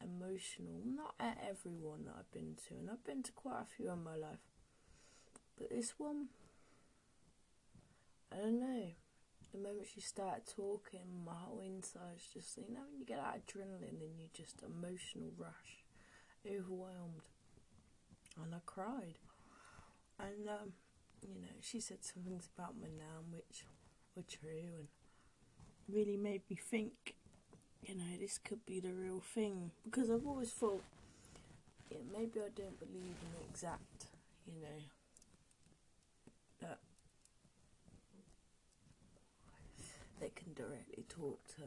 emotional, not at everyone that I've been to, and I've been to quite a few in my life, but this one, I don't know. The moment she started talking, my whole inside's just, you know, when you get that adrenaline and you just emotional rush, overwhelmed, and I cried. And, um, you know, she said some things about my nan which were true and really made me think you know, this could be the real thing. Because I've always thought, yeah, maybe I don't believe in exact, you know, that they can directly talk to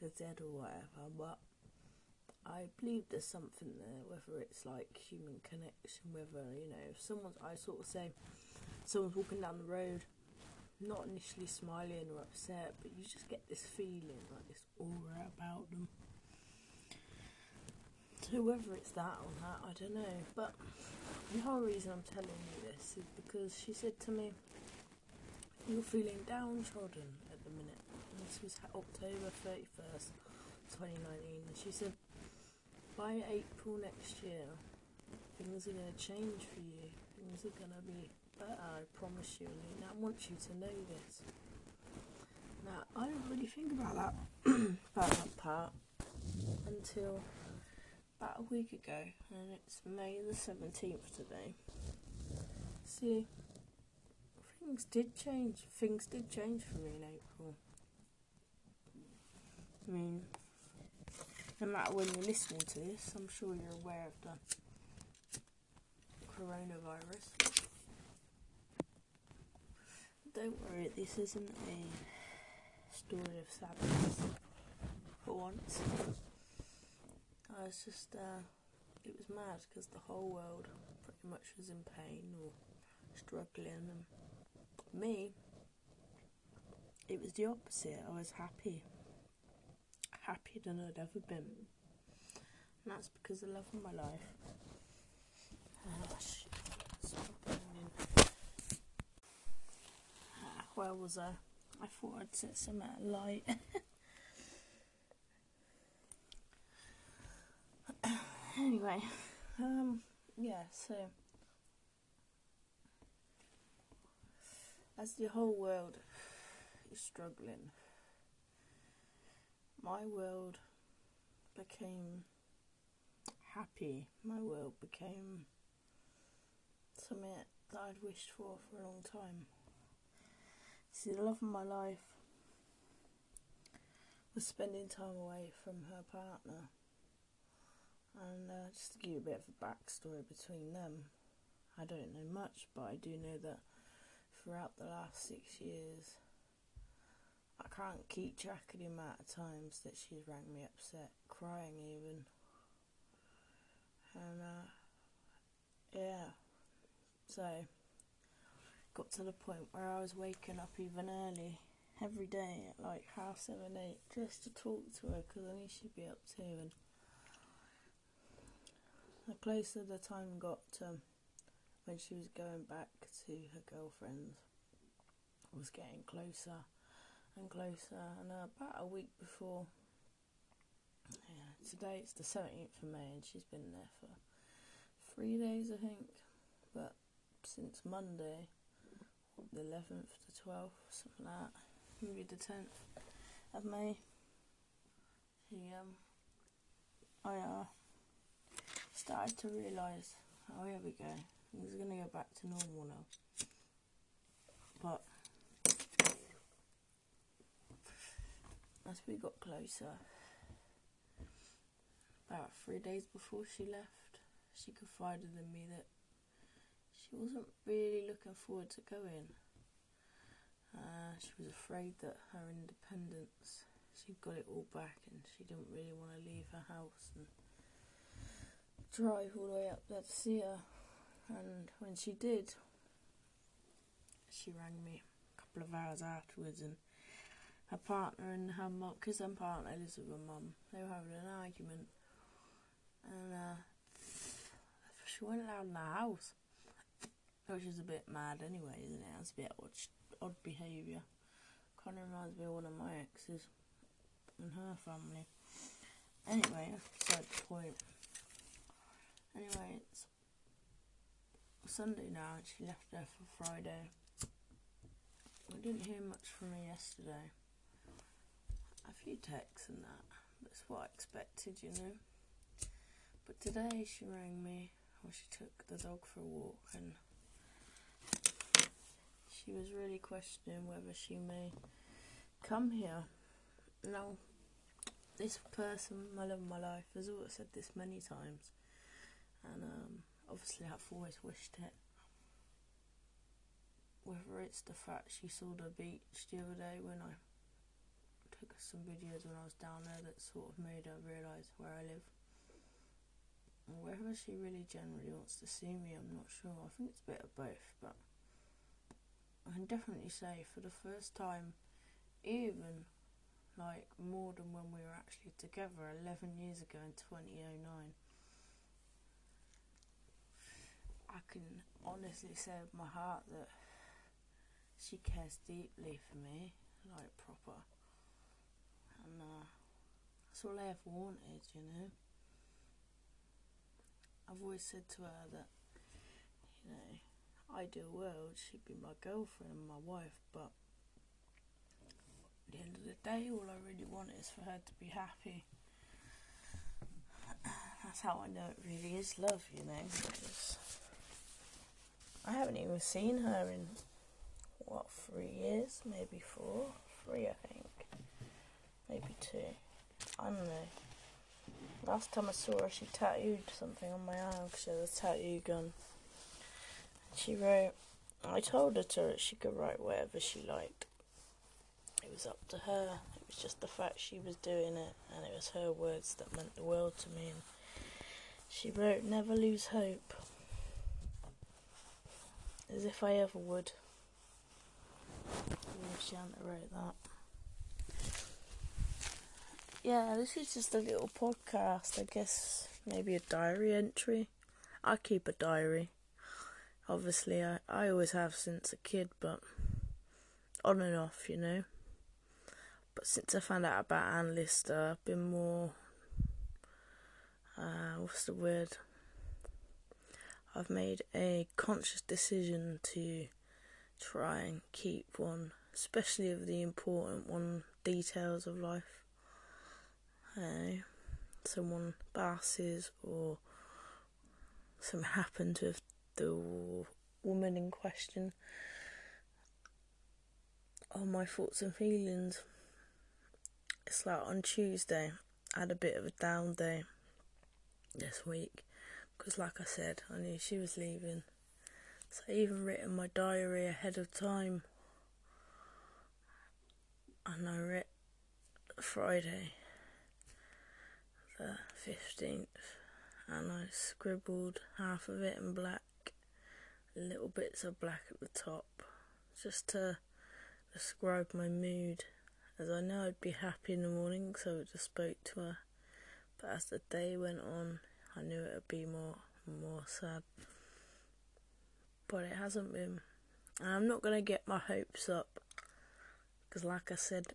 the dead or whatever, but I believe there's something there, whether it's like human connection, whether, you know, if someone's, I sort of say, someone's walking down the road not initially smiling or upset, but you just get this feeling, like this aura about them. So whether it's that or that, I don't know. But the whole reason I'm telling you this is because she said to me, "You're feeling downtrodden at the minute." And this was October 31st, 2019, and she said, "By April next year, things are going to change for you. Things are going to be better, I promise you. And I want you to know this. Now, I didn't really think about that, about that part until about a week ago, and it's May the 17th today. See, things did change. Things did change for me in April. I mean, no matter when you're listening to this, I'm sure you're aware of the coronavirus. Don't worry, this isn't a story of sadness for once. I was just, uh, it was mad because the whole world pretty much was in pain or struggling, and me, it was the opposite. I was happy, happier than I'd ever been, and that's because of the love of my life. Oh, where was I? I thought I'd set some out light. anyway, um, yeah, so as the whole world is struggling, my world became happy. My world became something that I'd wished for for a long time. See, the love of my life was spending time away from her partner. And uh, just to give you a bit of a backstory between them, I don't know much, but I do know that throughout the last six years, I can't keep track of the amount of times that she's rang me upset, crying even. And uh, yeah, so got to the point where I was waking up even early every day at like half seven, eight, just to talk to her because I knew she'd be up too. And the closer the time got to when she was going back to her girlfriend's, was getting closer and closer. And uh, about a week before, yeah, today it's the 17th of May, and she's been there for three days, I think. But since Monday, the 11th, the 12th, something like that, maybe the 10th of May. He, um, I, uh, started to realise, oh, here we go, are going to go back to normal now. But, as we got closer, about three days before she left, she confided in me that she wasn't really looking forward to going. Uh, she was afraid that her independence, she'd got it all back and she didn't really want to leave her house and drive all the way up there to see her. And when she did, she rang me a couple of hours afterwards, and her partner and her mum, because her partner lives with her mum, they were having an argument, and uh, she went around the house, which is a bit mad anyway, isn't it? It's a bit odd, odd behaviour. Kind of reminds me of one of my exes and her family. Anyway, beside the point. Anyway, it's Sunday now, and she left there for Friday. I didn't hear much from her yesterday. A few texts and that. That's what I expected, you know. But today she rang me, or she took the dog for a walk, and she was really questioning whether she may come here. Now, this person, my love of my life, has always said this many times, and um, obviously I've always wished it. Whether it's the fact she saw the beach the other day when I took some videos when I was down there that sort of made her realise where I live. Whether she really generally wants to see me, I'm not sure. I think it's a bit of both, but I can definitely say for the first time, even like more than when we were actually together 11 years ago in 2009, I can honestly say with my heart that she cares deeply for me, like proper. And uh, that's all I ever wanted, you know. I've always said to her that, you know, ideal world, she'd be my girlfriend and my wife, but at the end of the day, all I really want is for her to be happy. That's how I know it really is love, you know, I haven't even seen her in, what, three years? Maybe four? Three, I think. Maybe two. I don't know. Last time I saw her, she tattooed something on my arm because she had a tattoo gun. She wrote, I told her to she could write whatever she liked. It was up to her. It was just the fact she was doing it, and it was her words that meant the world to me. And she wrote, Never lose hope. As if I ever would. Hadn't wrote that. Yeah, this is just a little podcast. I guess maybe a diary entry. I keep a diary. Obviously, I, I always have since a kid, but on and off, you know. But since I found out about Anne Lister, I've been more. Uh, what's the word? I've made a conscious decision to try and keep one, especially of the important one details of life. Someone passes or something happened with the woman in question on my thoughts and feelings. It's like on Tuesday, I had a bit of a down day this week because, like I said, I knew she was leaving. So I even written my diary ahead of time. And I wrote Friday, the 15th, and I scribbled half of it in black little bits of black at the top just to describe my mood as I know I'd be happy in the morning so I just spoke to her. But as the day went on I knew it would be more more sad. But it hasn't been. And I'm not going to get my hopes up because like I said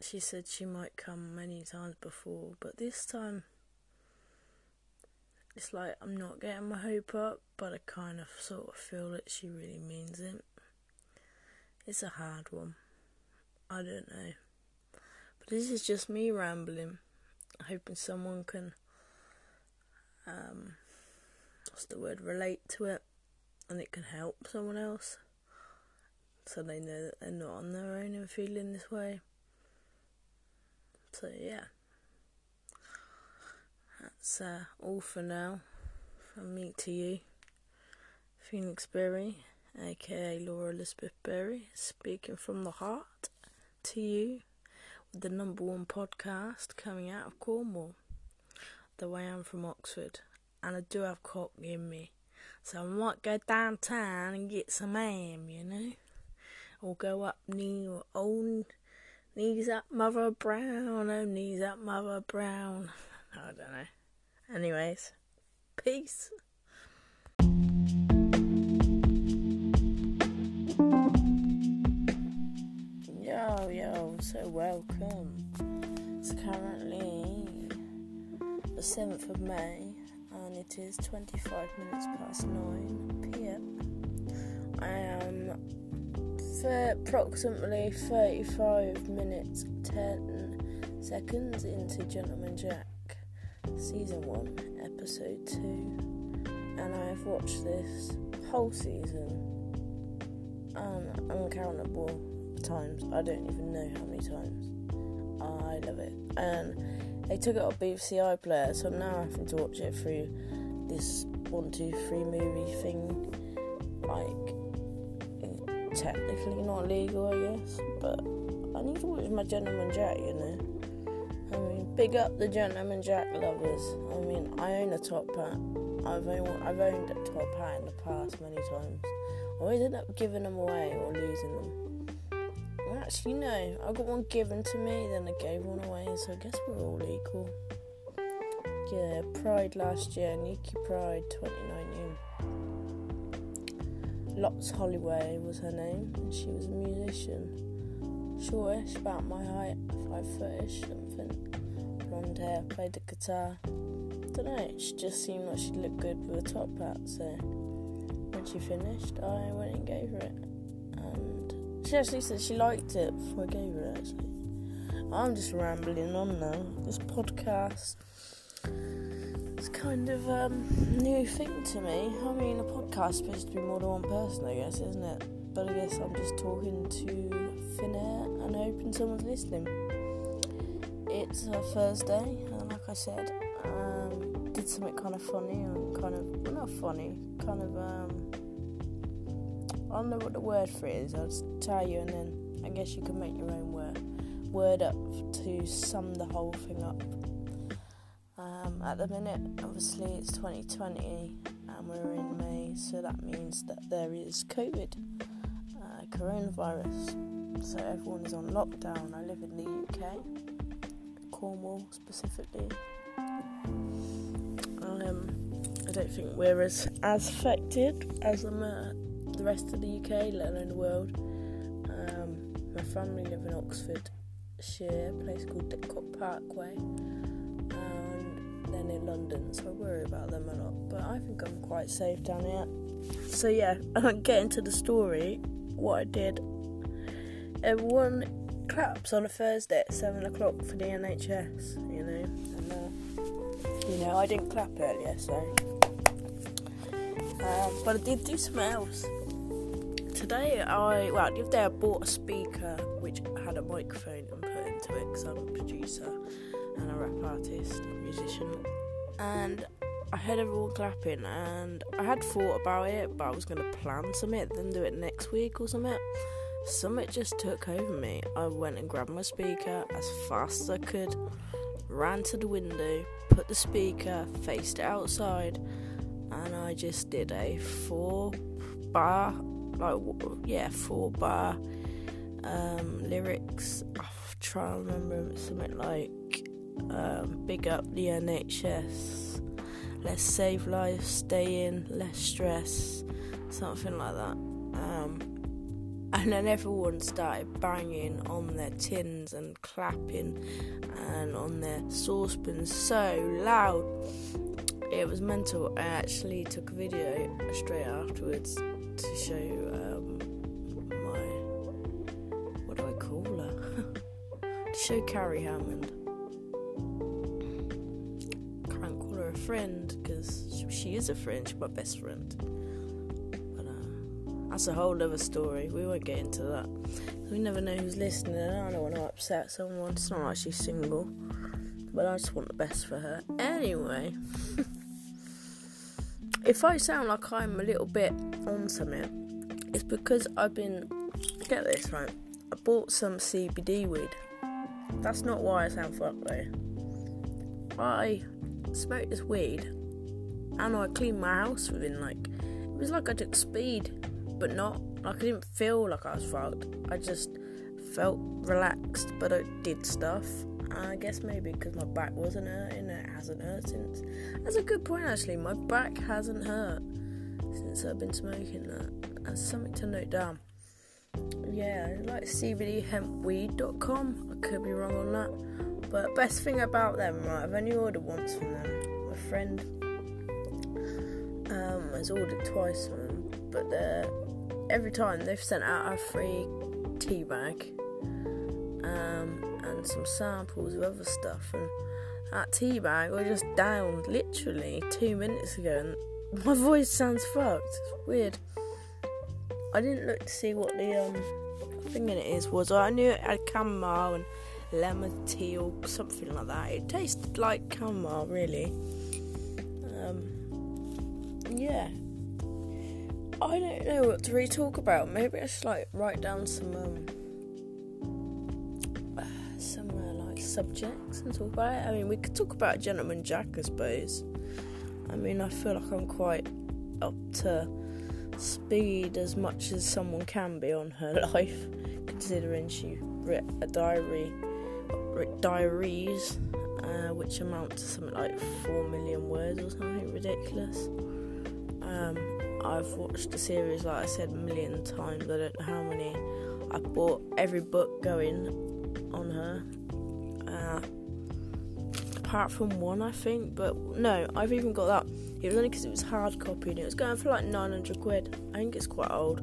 she said she might come many times before but this time it's like I'm not getting my hope up, but I kind of sort of feel that she really means it. It's a hard one. I don't know. But this is just me rambling, hoping someone can, um, what's the word, relate to it and it can help someone else so they know that they're not on their own and feeling this way. So, yeah that's uh, all for now from me to you. Phoenix Berry, aka Laura Elizabeth Berry, speaking from the heart to you with the number one podcast coming out of Cornwall, though I am from Oxford and I do have cock in me. So I might go downtown and get some ham, you know. Or go up knee or old knees up Mother Brown, oh knees up Mother Brown. I don't know. Anyways, peace. Yo, yo, so welcome. It's currently the 7th of May and it is 25 minutes past 9 pm. I am for approximately 35 minutes 10 seconds into Gentleman Jack season 1, episode 2, and I have watched this whole season um, uncountable times. I don't even know how many times. I love it. And they took it off BBC iPlayer, so I'm now having to watch it through this one, two, three movie thing. Technically not legal, I guess, but I need to watch my Gentleman Jack, you know. I mean, big up the Gentleman Jack lovers. I mean, I own a top hat. I've owned, I've owned a top hat in the past many times. I always end up giving them away or losing them. Well, actually, no. I got one given to me, then I gave one away, so I guess we're all equal. Yeah, Pride last year, Newquay Pride 2019. Lots Holloway was her name, and she was a musician. Shortish, about my height, five footish, something. Blonde hair, played the guitar. Don't know, she just seemed like she looked good with a top hat, so when she finished, I went and gave her it. And she actually said she liked it before I gave her it, actually. I'm just rambling on now. This podcast kind of a um, new thing to me. I mean, a podcast is supposed to be more than one person, I guess, isn't it? But I guess I'm just talking to thin air and hoping someone's listening. It's a Thursday, and like I said, um, did something kind of funny and kind of well, not funny, kind of um, I don't know what the word for it is. I'll just tell you, and then I guess you can make your own word word up to sum the whole thing up. Um, at the minute, obviously, it's 2020 and we're in May, so that means that there is COVID, uh, coronavirus. So everyone is on lockdown. I live in the UK, Cornwall specifically. Um, I don't think we're as as affected as um, uh, the rest of the UK, let alone the world. Um, my family live in Oxfordshire, a place called Didcot Parkway they're near London, so I worry about them a lot. But I think I'm quite safe down here. So yeah, getting to the story, what I did. Everyone claps on a Thursday at seven o'clock for the NHS, you know, and uh, you know I didn't clap earlier, so. Um, but I did do something else. Today I well the other day I bought a speaker which had a microphone and put into it because I'm a producer and a rap artist, a musician. And I heard everyone clapping, and I had thought about it, but I was going to plan something, then do it next week or something. Something just took over me. I went and grabbed my speaker as fast as I could, ran to the window, put the speaker, faced it outside, and I just did a four bar, like, yeah, four bar um, lyrics. I'll try and remember something like um, big up the NHS. Let's save lives, stay in, less stress, something like that. Um, and then everyone started banging on their tins and clapping and on their saucepans so loud. It was mental. I actually took a video straight afterwards to show um, my what do I call her? to show Carrie Hammond friend because she is a friend. She's my best friend. But uh, that's a whole other story. We won't get into that. We never know who's listening. I don't want to upset someone. It's not like she's single, but I just want the best for her. Anyway, if I sound like I'm a little bit on something, it's because I've been. Get this right. I bought some CBD weed. That's not why I sound fucked though. I smoked this weed and I cleaned my house within like it was like I took speed but not. Like I didn't feel like I was fucked. I just felt relaxed, but I did stuff. I guess maybe because my back wasn't hurting, it hasn't hurt since. That's a good point, actually. My back hasn't hurt since I've been smoking that. That's something to note down. Yeah, like cbdhempweed.com. I could be wrong on that. But best thing about them, right, I've only ordered once from them. My friend um, has ordered twice from them, but every time they've sent out a free tea bag um, and some samples of other stuff. And that tea bag I just downed literally two minutes ago, and my voice sounds fucked. It's weird. I didn't look to see what the um thing in it is was. I knew it had chamomile and lemon tea or something like that. It tasted like chamomile, really. Um, yeah. I don't know what to really talk about. Maybe I should like write down some um, some uh, like subjects and talk about it. I mean, we could talk about Gentleman Jack, I suppose. I mean, I feel like I'm quite up to speed as much as someone can be on her life, considering she wrote a diary, diaries, uh, which amount to something like four million words or something ridiculous. Um, I've watched the series, like I said, a million times. I don't know how many. I bought every book going on her. Uh, apart from one, I think. But no, I've even got that. It was only because it was hard copy and it was going for like 900 quid. I think it's quite old.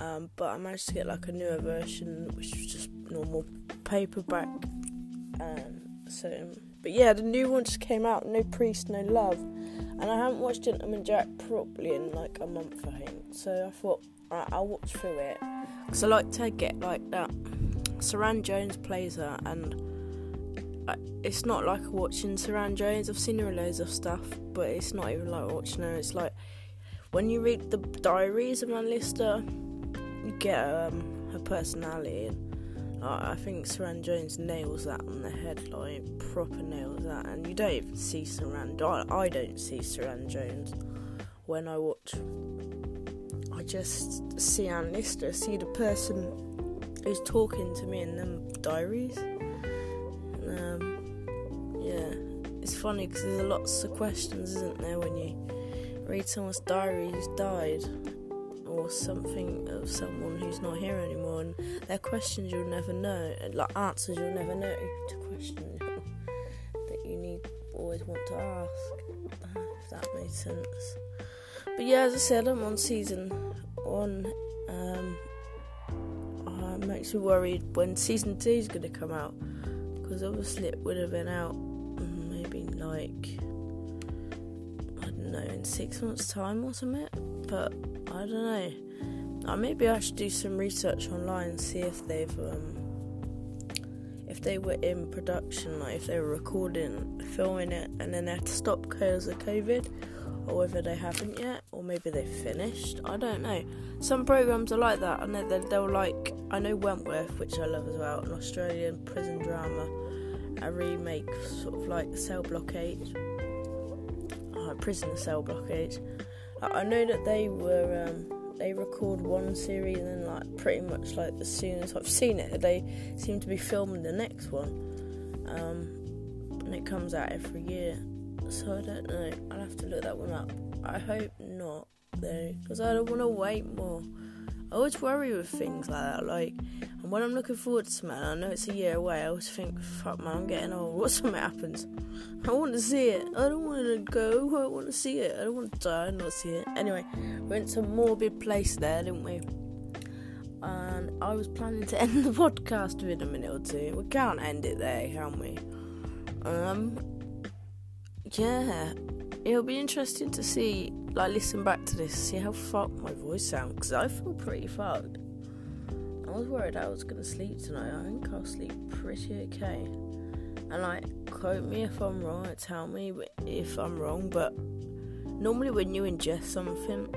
Um, but I managed to get like a newer version, which was just normal paperback. And so, but yeah, the new one just came out. No Priest, No Love. And I haven't watched Gentleman Jack properly in like a month, I think. So I thought right, I'll watch through it. Because I like to get like that. Suranne Jones plays her, and it's not like watching Suranne Jones. I've seen her in loads of stuff, but it's not even like watching her. It's like when you read the diaries of you get um, her personality. Uh, I think Suranne Jones nails that on the head, like proper nails that. And you don't even see Suranne. I, I don't see Suranne Jones when I watch. I just see Anne Lister, see the person who's talking to me in them diaries. Um, yeah, it's funny because there's lots of questions, isn't there, when you read someone's diary who's died or something of someone who's not here anymore, and they're questions you'll never know, like answers you'll never know to questions that you need always want to ask. If that makes sense. But yeah, as I said, I'm on season one. Um, uh, makes me worried when season two is going to come out because obviously it would have been out mm, maybe like know in six months' time or something. But I don't know. Uh, maybe I should do some research online see if they've um, if they were in production, like if they were recording, filming it, and then they had to stop because of COVID, or whether they haven't yet, or maybe they finished. I don't know. Some programs are like that. I know that they're like. I know Wentworth, which I love as well, an Australian prison drama a remake, sort of like Cell Block H, uh, Prisoner Cell Block H. I know that they were um, they record one series and then like pretty much like as soon as I've seen it, they seem to be filming the next one, um, and it comes out every year. So I don't know. I'll have to look that one up. I hope not though, because I don't want to wait more. I always worry with things like that, like and when I'm looking forward to something, I know it's a year away, I always think, fuck man, I'm getting old. What something happens? I want to see it. I don't want to go. I want to see it. I don't want to die and not see it. Anyway, we went to a morbid place there, didn't we? And I was planning to end the podcast within a minute or two. We can't end it there, can we? Um, yeah, it'll be interesting to see, like, listen back to this, see how fucked my voice sounds, because I feel pretty fucked. I was worried I was gonna sleep tonight. I think I'll sleep pretty okay. And like, quote me if I'm wrong. Tell me if I'm wrong. But normally, when you ingest something,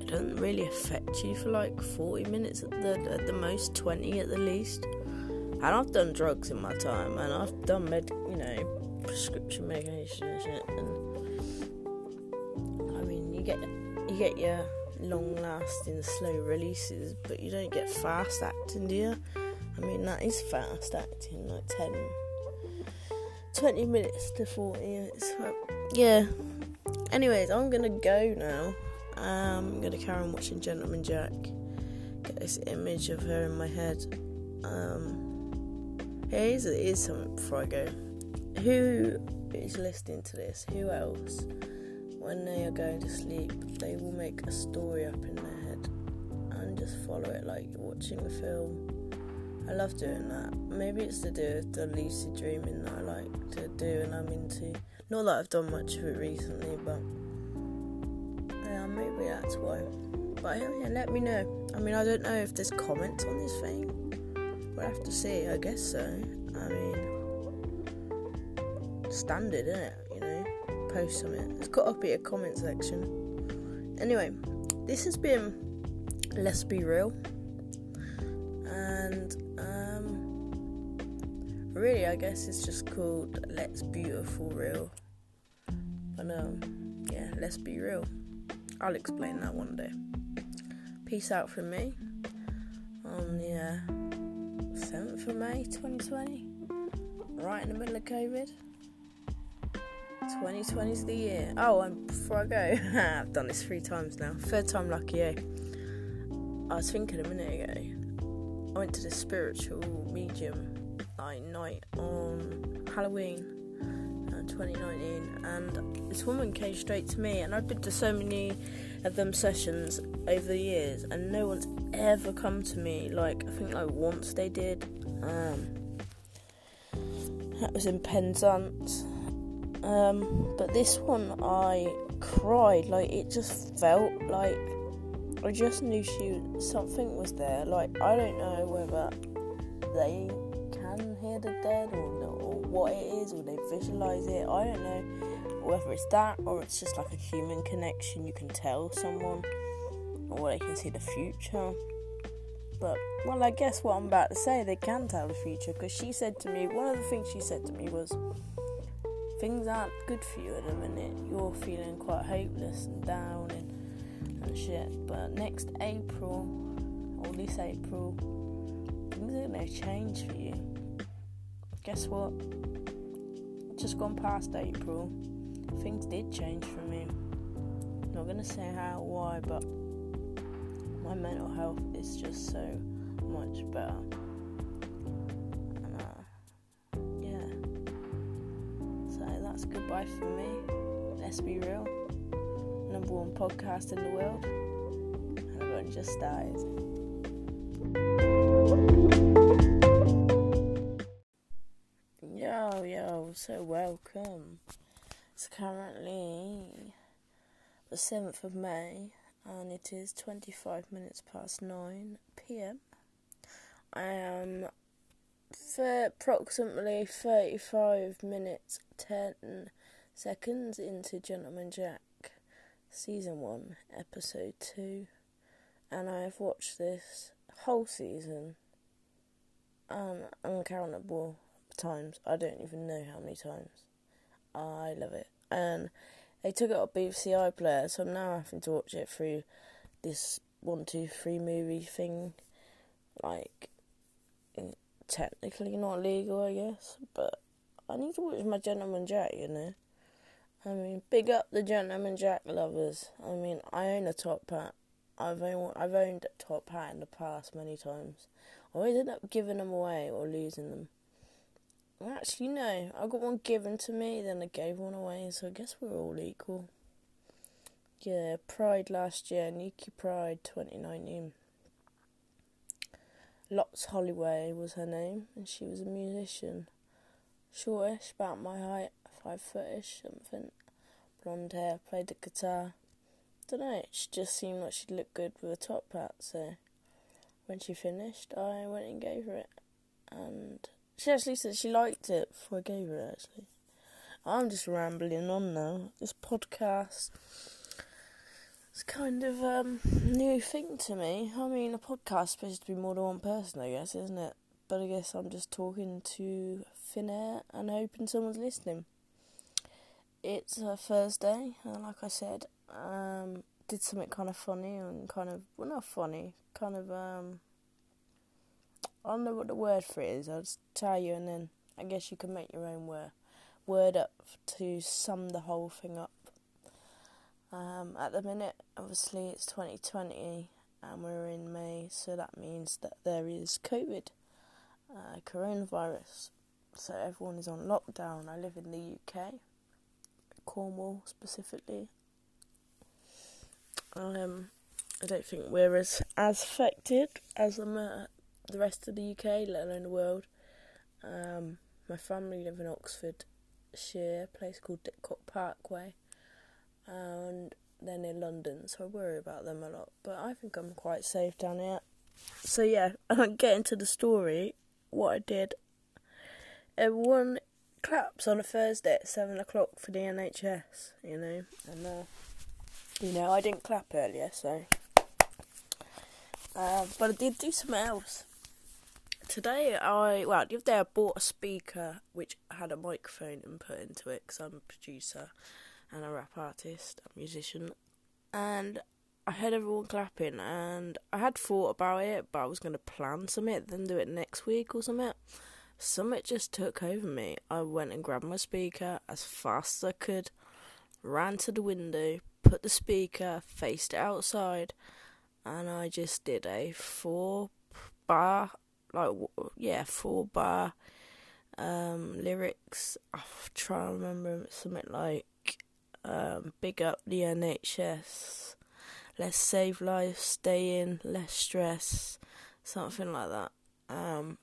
it doesn't really affect you for like 40 minutes at the at the most, 20 at the least. And I've done drugs in my time, and I've done med, you know, prescription medication and shit. And you get you get your long lasting, slow releases, but you don't get fast acting, do you? I mean, that is fast acting, like 10, 20 minutes to 40 minutes. Yeah. Anyways, I'm gonna go now. I'm gonna carry on watching Gentleman Jack. Get this image of her in my head. Um, here's is something before I go. Who is listening to this? Who else? When they are going to sleep, they will make a story up in their head and just follow it like you're watching a film. I love doing that. Maybe it's to do with the lucid dreaming that I like to do and I'm into. Not that I've done much of it recently, but yeah, maybe that's why. But yeah, let me know. I mean, I don't know if there's comments on this thing. We'll have to see. I guess so. I mean, standard, isn't it? Post something. There's got to be a comment section. Anyway, this has been Let's Be Real. And um, really, I guess it's just called Let's Beautiful Real. But um, yeah, let's be real. I'll explain that one day. Peace out from me on the uh, 7th of May 2020, right in the middle of COVID. 2020 is the year. Oh, and before I go, I've done this three times now. Third time lucky, eh? I was thinking a minute ago. I went to the spiritual medium like night on Halloween 2019 and this woman came straight to me and I've been to so many of them sessions over the years and no one's ever come to me like I think like once they did um, that was in Penzance um, but this one I cried like it just felt like I just knew she something was there like I don't know whether they can hear the dead or what it is or they visualize it. I don't know whether it's that or it's just like a human connection. You can tell someone or they can see the future. But, well, I guess what I'm about to say, they can tell the future because she said to me, one of the things she said to me was, things aren't good for you at the minute. You're feeling quite hopeless and down and, and shit. But next April, or this April, things are to change for you guess what? Just gone past April, things did change for me. Not gonna say how, why, but my mental health is just so much better. So that's goodbye for me. Let's be real. Number one podcast in the world, and everyone just started. Yo, yo, so welcome. It's currently the 7th of May and it is 25 minutes past 9 pm. I am for approximately 35 minutes 10 seconds into Gentleman Jack season 1 episode 2 and I have watched this whole season um, uncountable times. I don't even know how many times. I love it. And they took it off BBC iPlayer, so I'm now having to watch it through this one, two, three movie thing. Like, technically not legal, I guess, but I need to watch my Gentleman Jack, you know. I mean, big up the Gentleman Jack lovers. I mean, I own a top hat. I've owned, I've owned a top hat in the past many times. I always end up giving them away or losing them. Actually, no. I got one given to me, then I gave one away, so I guess we're all equal. Yeah, Pride last year, Newquay Pride 2019. Lots Holloway was her name, and she was a musician. Shortish, about my height, five footish, something. Blonde hair, played the guitar. Don't know, she just seemed like she'd look good with a top hat, so when she finished, I went and gave her it. And she actually said she liked it before I gave her actually. I'm just rambling on now. This podcast is kind of um new thing to me. I mean, a podcast is supposed to be more than one person, I guess, isn't it? But I guess I'm just talking to thin air and hoping someone's listening. It's a Thursday, and like I said, um, did something kind of funny and kind of well not funny, kind of um I don't know what the word for it is. I'll just tell you and then I guess you can make your own word word up to sum the whole thing up. Um, at the minute, obviously, it's 2020 and we're in May, so that means that there is COVID, uh, coronavirus. So everyone is on lockdown. I live in the UK, Cornwall specifically. Um, I don't think we're as as affected as uh, the rest of the UK, let alone the world. Um, my family live in Oxfordshire, a place called Didcot Parkway, and they're near London, so I worry about them a lot. But I think I'm quite safe down here. So yeah, I don't get into the story. What I did. Everyone claps on a Thursday at seven o'clock for the NHS, you know, and uh, you know I didn't clap earlier, so. Uh, but I did do something else. Today, I well, the other day I bought a speaker which had a microphone input into it because I'm a producer and a rap artist, a musician, and I heard everyone clapping, and I had thought about it, but I was going to plan something, then do it next week or something. Something just took over me. I went and grabbed my speaker as fast as I could, ran to the window, put the speaker, faced it outside, and I just did a four bar, like yeah, four bar um, lyrics. I'll try to remember something like um, big up the NHS. Let's save lives, stay in, less stress, something like that. Um,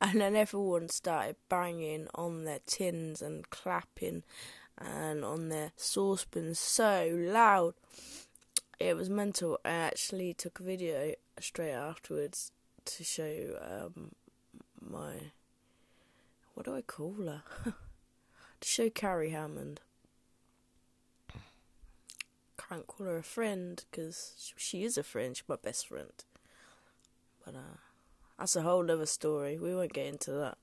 and then everyone started banging on their tins and clapping and on their saucepans so loud. It was mental. I actually took a video straight afterwards to show um, my. What do I call her? to show Carrie Hammond can't call her a friend because she is a friend. She's my best friend. But uh, that's a whole other story. We won't get into that.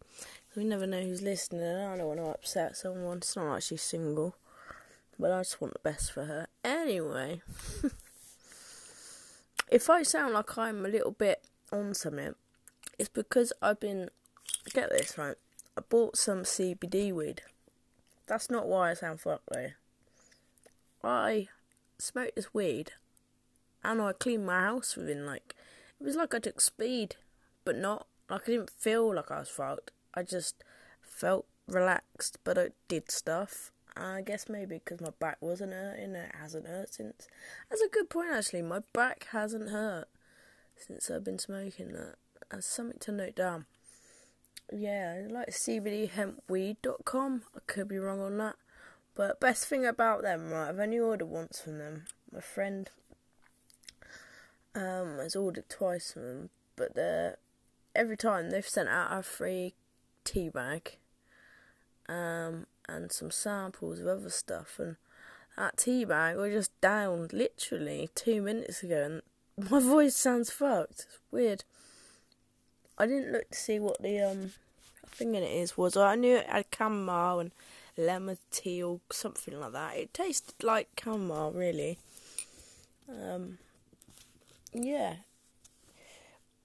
We never know who's listening. And I don't want to upset someone. It's not like she's single. But I just want the best for her. Anyway, if I sound like I'm a little bit on something, it's because I've been. Get this right. I bought some CBD weed. That's not why I sound fucked though. I smoked this weed and I cleaned my house within like it was like I took speed, but not like I didn't feel like I was fucked. I just felt relaxed, but I did stuff. I guess maybe because my back wasn't hurting, it hasn't hurt since. That's a good point actually. My back hasn't hurt since I've been smoking that. That's something to note down. Yeah, like CBDhempweed.com. I could be wrong on that. But best thing about them, right? I've only ordered once from them. My friend um, has ordered twice from them, but every time they've sent out a free tea bag um, and some samples of other stuff. And that tea bag was just down literally two minutes ago, and my voice sounds fucked. It's weird. I didn't look to see what the um thing in it is was. I knew it had chamomile and lemon tea or something like that. It tasted like chamomile, really. Um, yeah.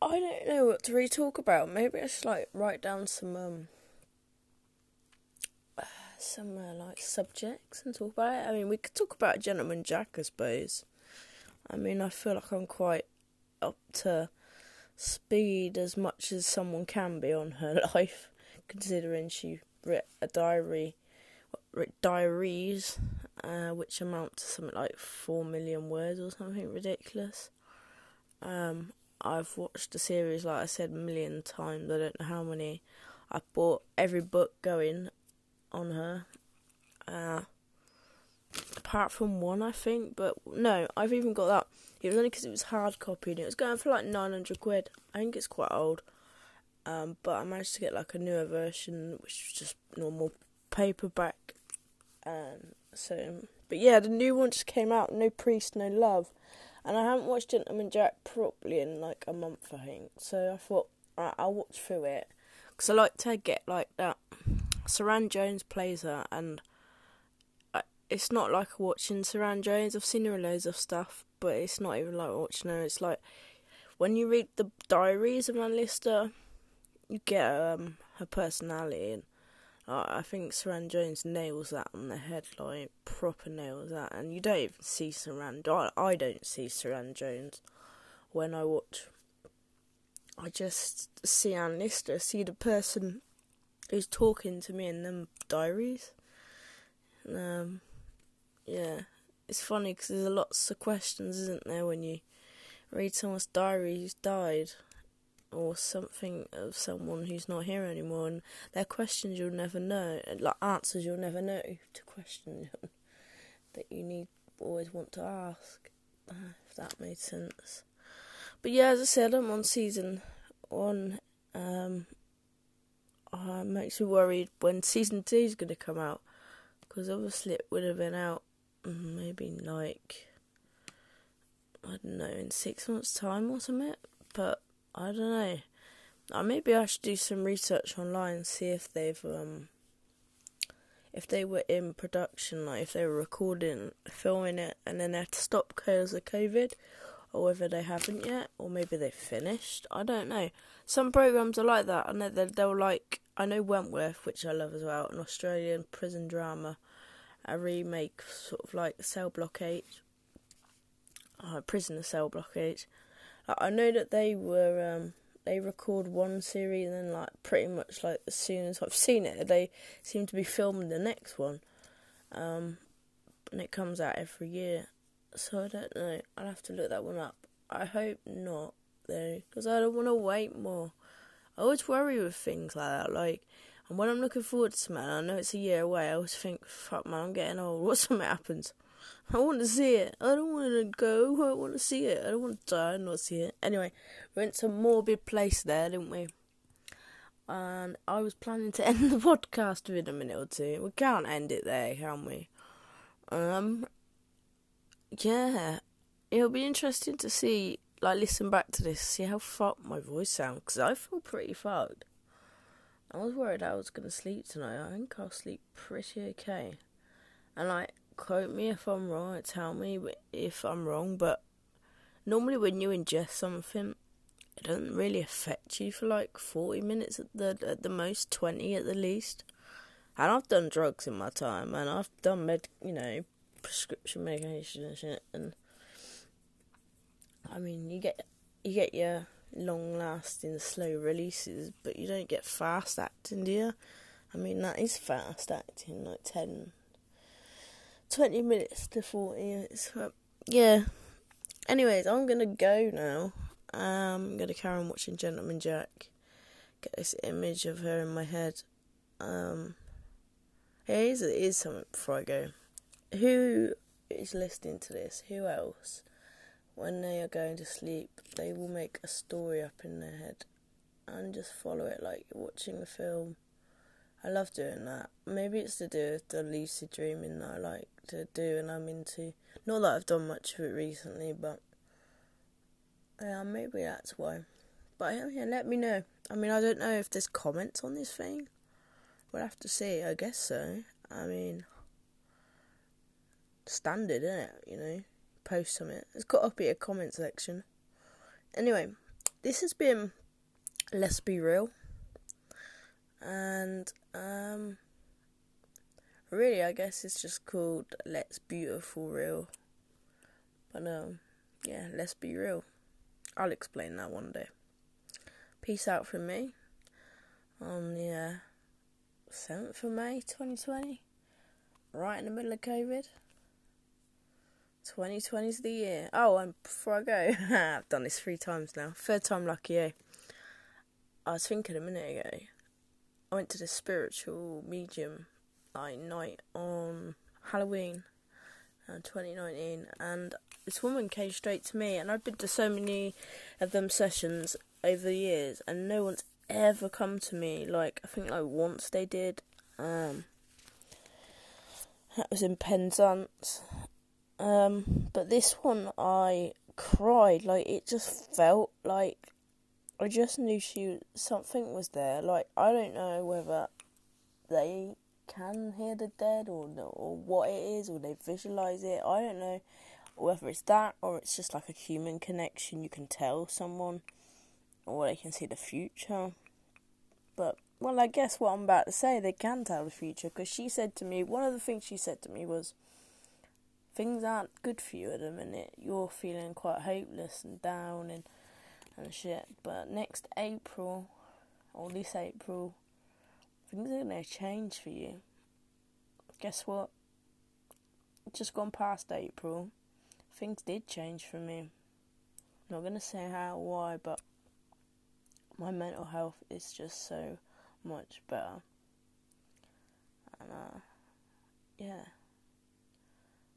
I don't know what to really talk about. Maybe I should like write down some um some uh, like subjects and talk about it. I mean, we could talk about Gentleman Jack, I suppose. I mean, I feel like I'm quite up to speed as much as someone can be on her life, considering she wrote a diary diaries, uh, which amount to something like four million words or something ridiculous. Um, I've watched the series, like I said, a million times. I don't know how many. I bought every book going on her, uh, apart from one, I think. But no, I've even got that. It was only because it was hard copy and it was going for like nine hundred quid. I think it's quite old. Um, but I managed to get like a newer version, which was just normal paperback and so, but yeah, the new one just came out. No Priest, No Love, and I haven't watched Gentleman Jack properly in like a month, I think. So I thought right, I'll watch through it because I like to get like that. Suranne Jones plays her, and I, it's not like watching Suranne Jones. I've seen her loads of stuff, but it's not even like watching her. It's like when you read the diaries of Lister, you get um, her personality, and I think Suranne Jones nails that on the head, like proper nails that. And you don't even see Suranne. I, I don't see Suranne Jones when I watch. I just see Anne Lister, see the person who's talking to me in them diaries. Um, yeah, it's funny because there's lots of questions, isn't there, when you read someone's diary who's died or something of someone who's not here anymore, and they're questions you'll never know, like answers you'll never know to questions that you need always want to ask. If that made sense. But yeah, as I said, I'm on season one. Um, uh, makes me worried when season two is going to come out because obviously it would have been out mm, maybe like I don't know in six months' time or something. But I don't know. Uh, maybe I should do some research online see if they've um if they were in production, like if they were recording, filming it, and then they had to stop because of COVID, or whether they haven't yet, or maybe they finished. I don't know. Some programs are like that. I know they'll, they'll like. I know Wentworth, which I love as well, an Australian prison drama, a remake, sort of like Cell Block H, uh, Prisoner Cell Block H. I know that they were um, they record one series and then like pretty much like as soon as I've seen it, they seem to be filming the next one, um, and it comes out every year. So I don't know. I'll have to look that one up. I hope not though, because I don't want to wait more. I always worry with things like that, like. And when I'm looking forward to something, I know it's a year away. I always think, "Fuck, man, I'm getting old. What something happens?" I want to see it. I don't want to go. I want to see it. I don't want to die and not see it. Anyway, we went to a morbid place there, didn't we? And I was planning to end the podcast within a minute or two. We can't end it there, can we? Um, yeah, it'll be interesting to see, like, listen back to this, see how fucked my voice sounds, because I feel pretty fucked. I was worried I was going to sleep tonight. I think I'll sleep pretty okay. And, like, quote me if I'm wrong, tell me if I'm wrong, but normally when you ingest something, it doesn't really affect you for like 40 minutes at the at the most, 20 at the least. And I've done drugs in my time, and I've done med, you know, prescription medication and shit, and I mean, you get you get your long lasting slow releases, but you don't get fast acting, do you? I mean, that is fast acting, like 10, 20 minutes to 40 minutes. But yeah. Anyways, I'm gonna go now. Um, I'm gonna carry on watching Gentleman Jack. Get this image of her in my head. Um, here's it is something before I go. Who is listening to this? Who else? When they are going to sleep, they will make a story up in their head and just follow it like you're watching a film. I love doing that. Maybe it's to do with the lucid dreaming that I like to do and I'm into. Not that I've done much of it recently, but yeah, maybe that's why. But yeah, let me know. I mean, I don't know if there's comments on this thing. We'll have to see. I guess so. I mean, standard, isn't it? You know, post something. It's got to be a comment section. Anyway, this has been Let's Be Real. And, um, really, I guess it's just called Let's Beautiful Real. But, um, yeah, let's be real. I'll explain that one day. Peace out from me on the uh, 7th of May 2020, right in the middle of COVID. 2020 is the year. Oh, and before I go, I've done this three times now. Third time lucky, eh? I was thinking a minute ago, I went to the spiritual medium like night on Halloween, uh, 2019, and this woman came straight to me, and I've been to so many of them sessions over the years, and no one's ever come to me. Like I think like once they did. Um, that was in Penzance. Um, but this one I cried. Like it just felt like I just knew she something was there. Like I don't know whether they can hear the dead or or what it is or they visualize it. I don't know whether it's that or it's just like a human connection. You can tell someone or they can see the future. But well, I guess what I'm about to say, they can tell the future because she said to me, one of the things she said to me was, things aren't good for you at the minute. You're feeling quite hopeless and down and and shit. But next April, or this April, things are gonna change for you. Guess what? Just gone past April, things did change for me. I'm not gonna say how or why, but my mental health is just so much better. And uh, yeah.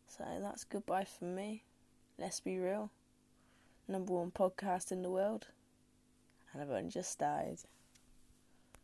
So that's goodbye for me. Let's be real. Number one podcast in the world. And I've only just started.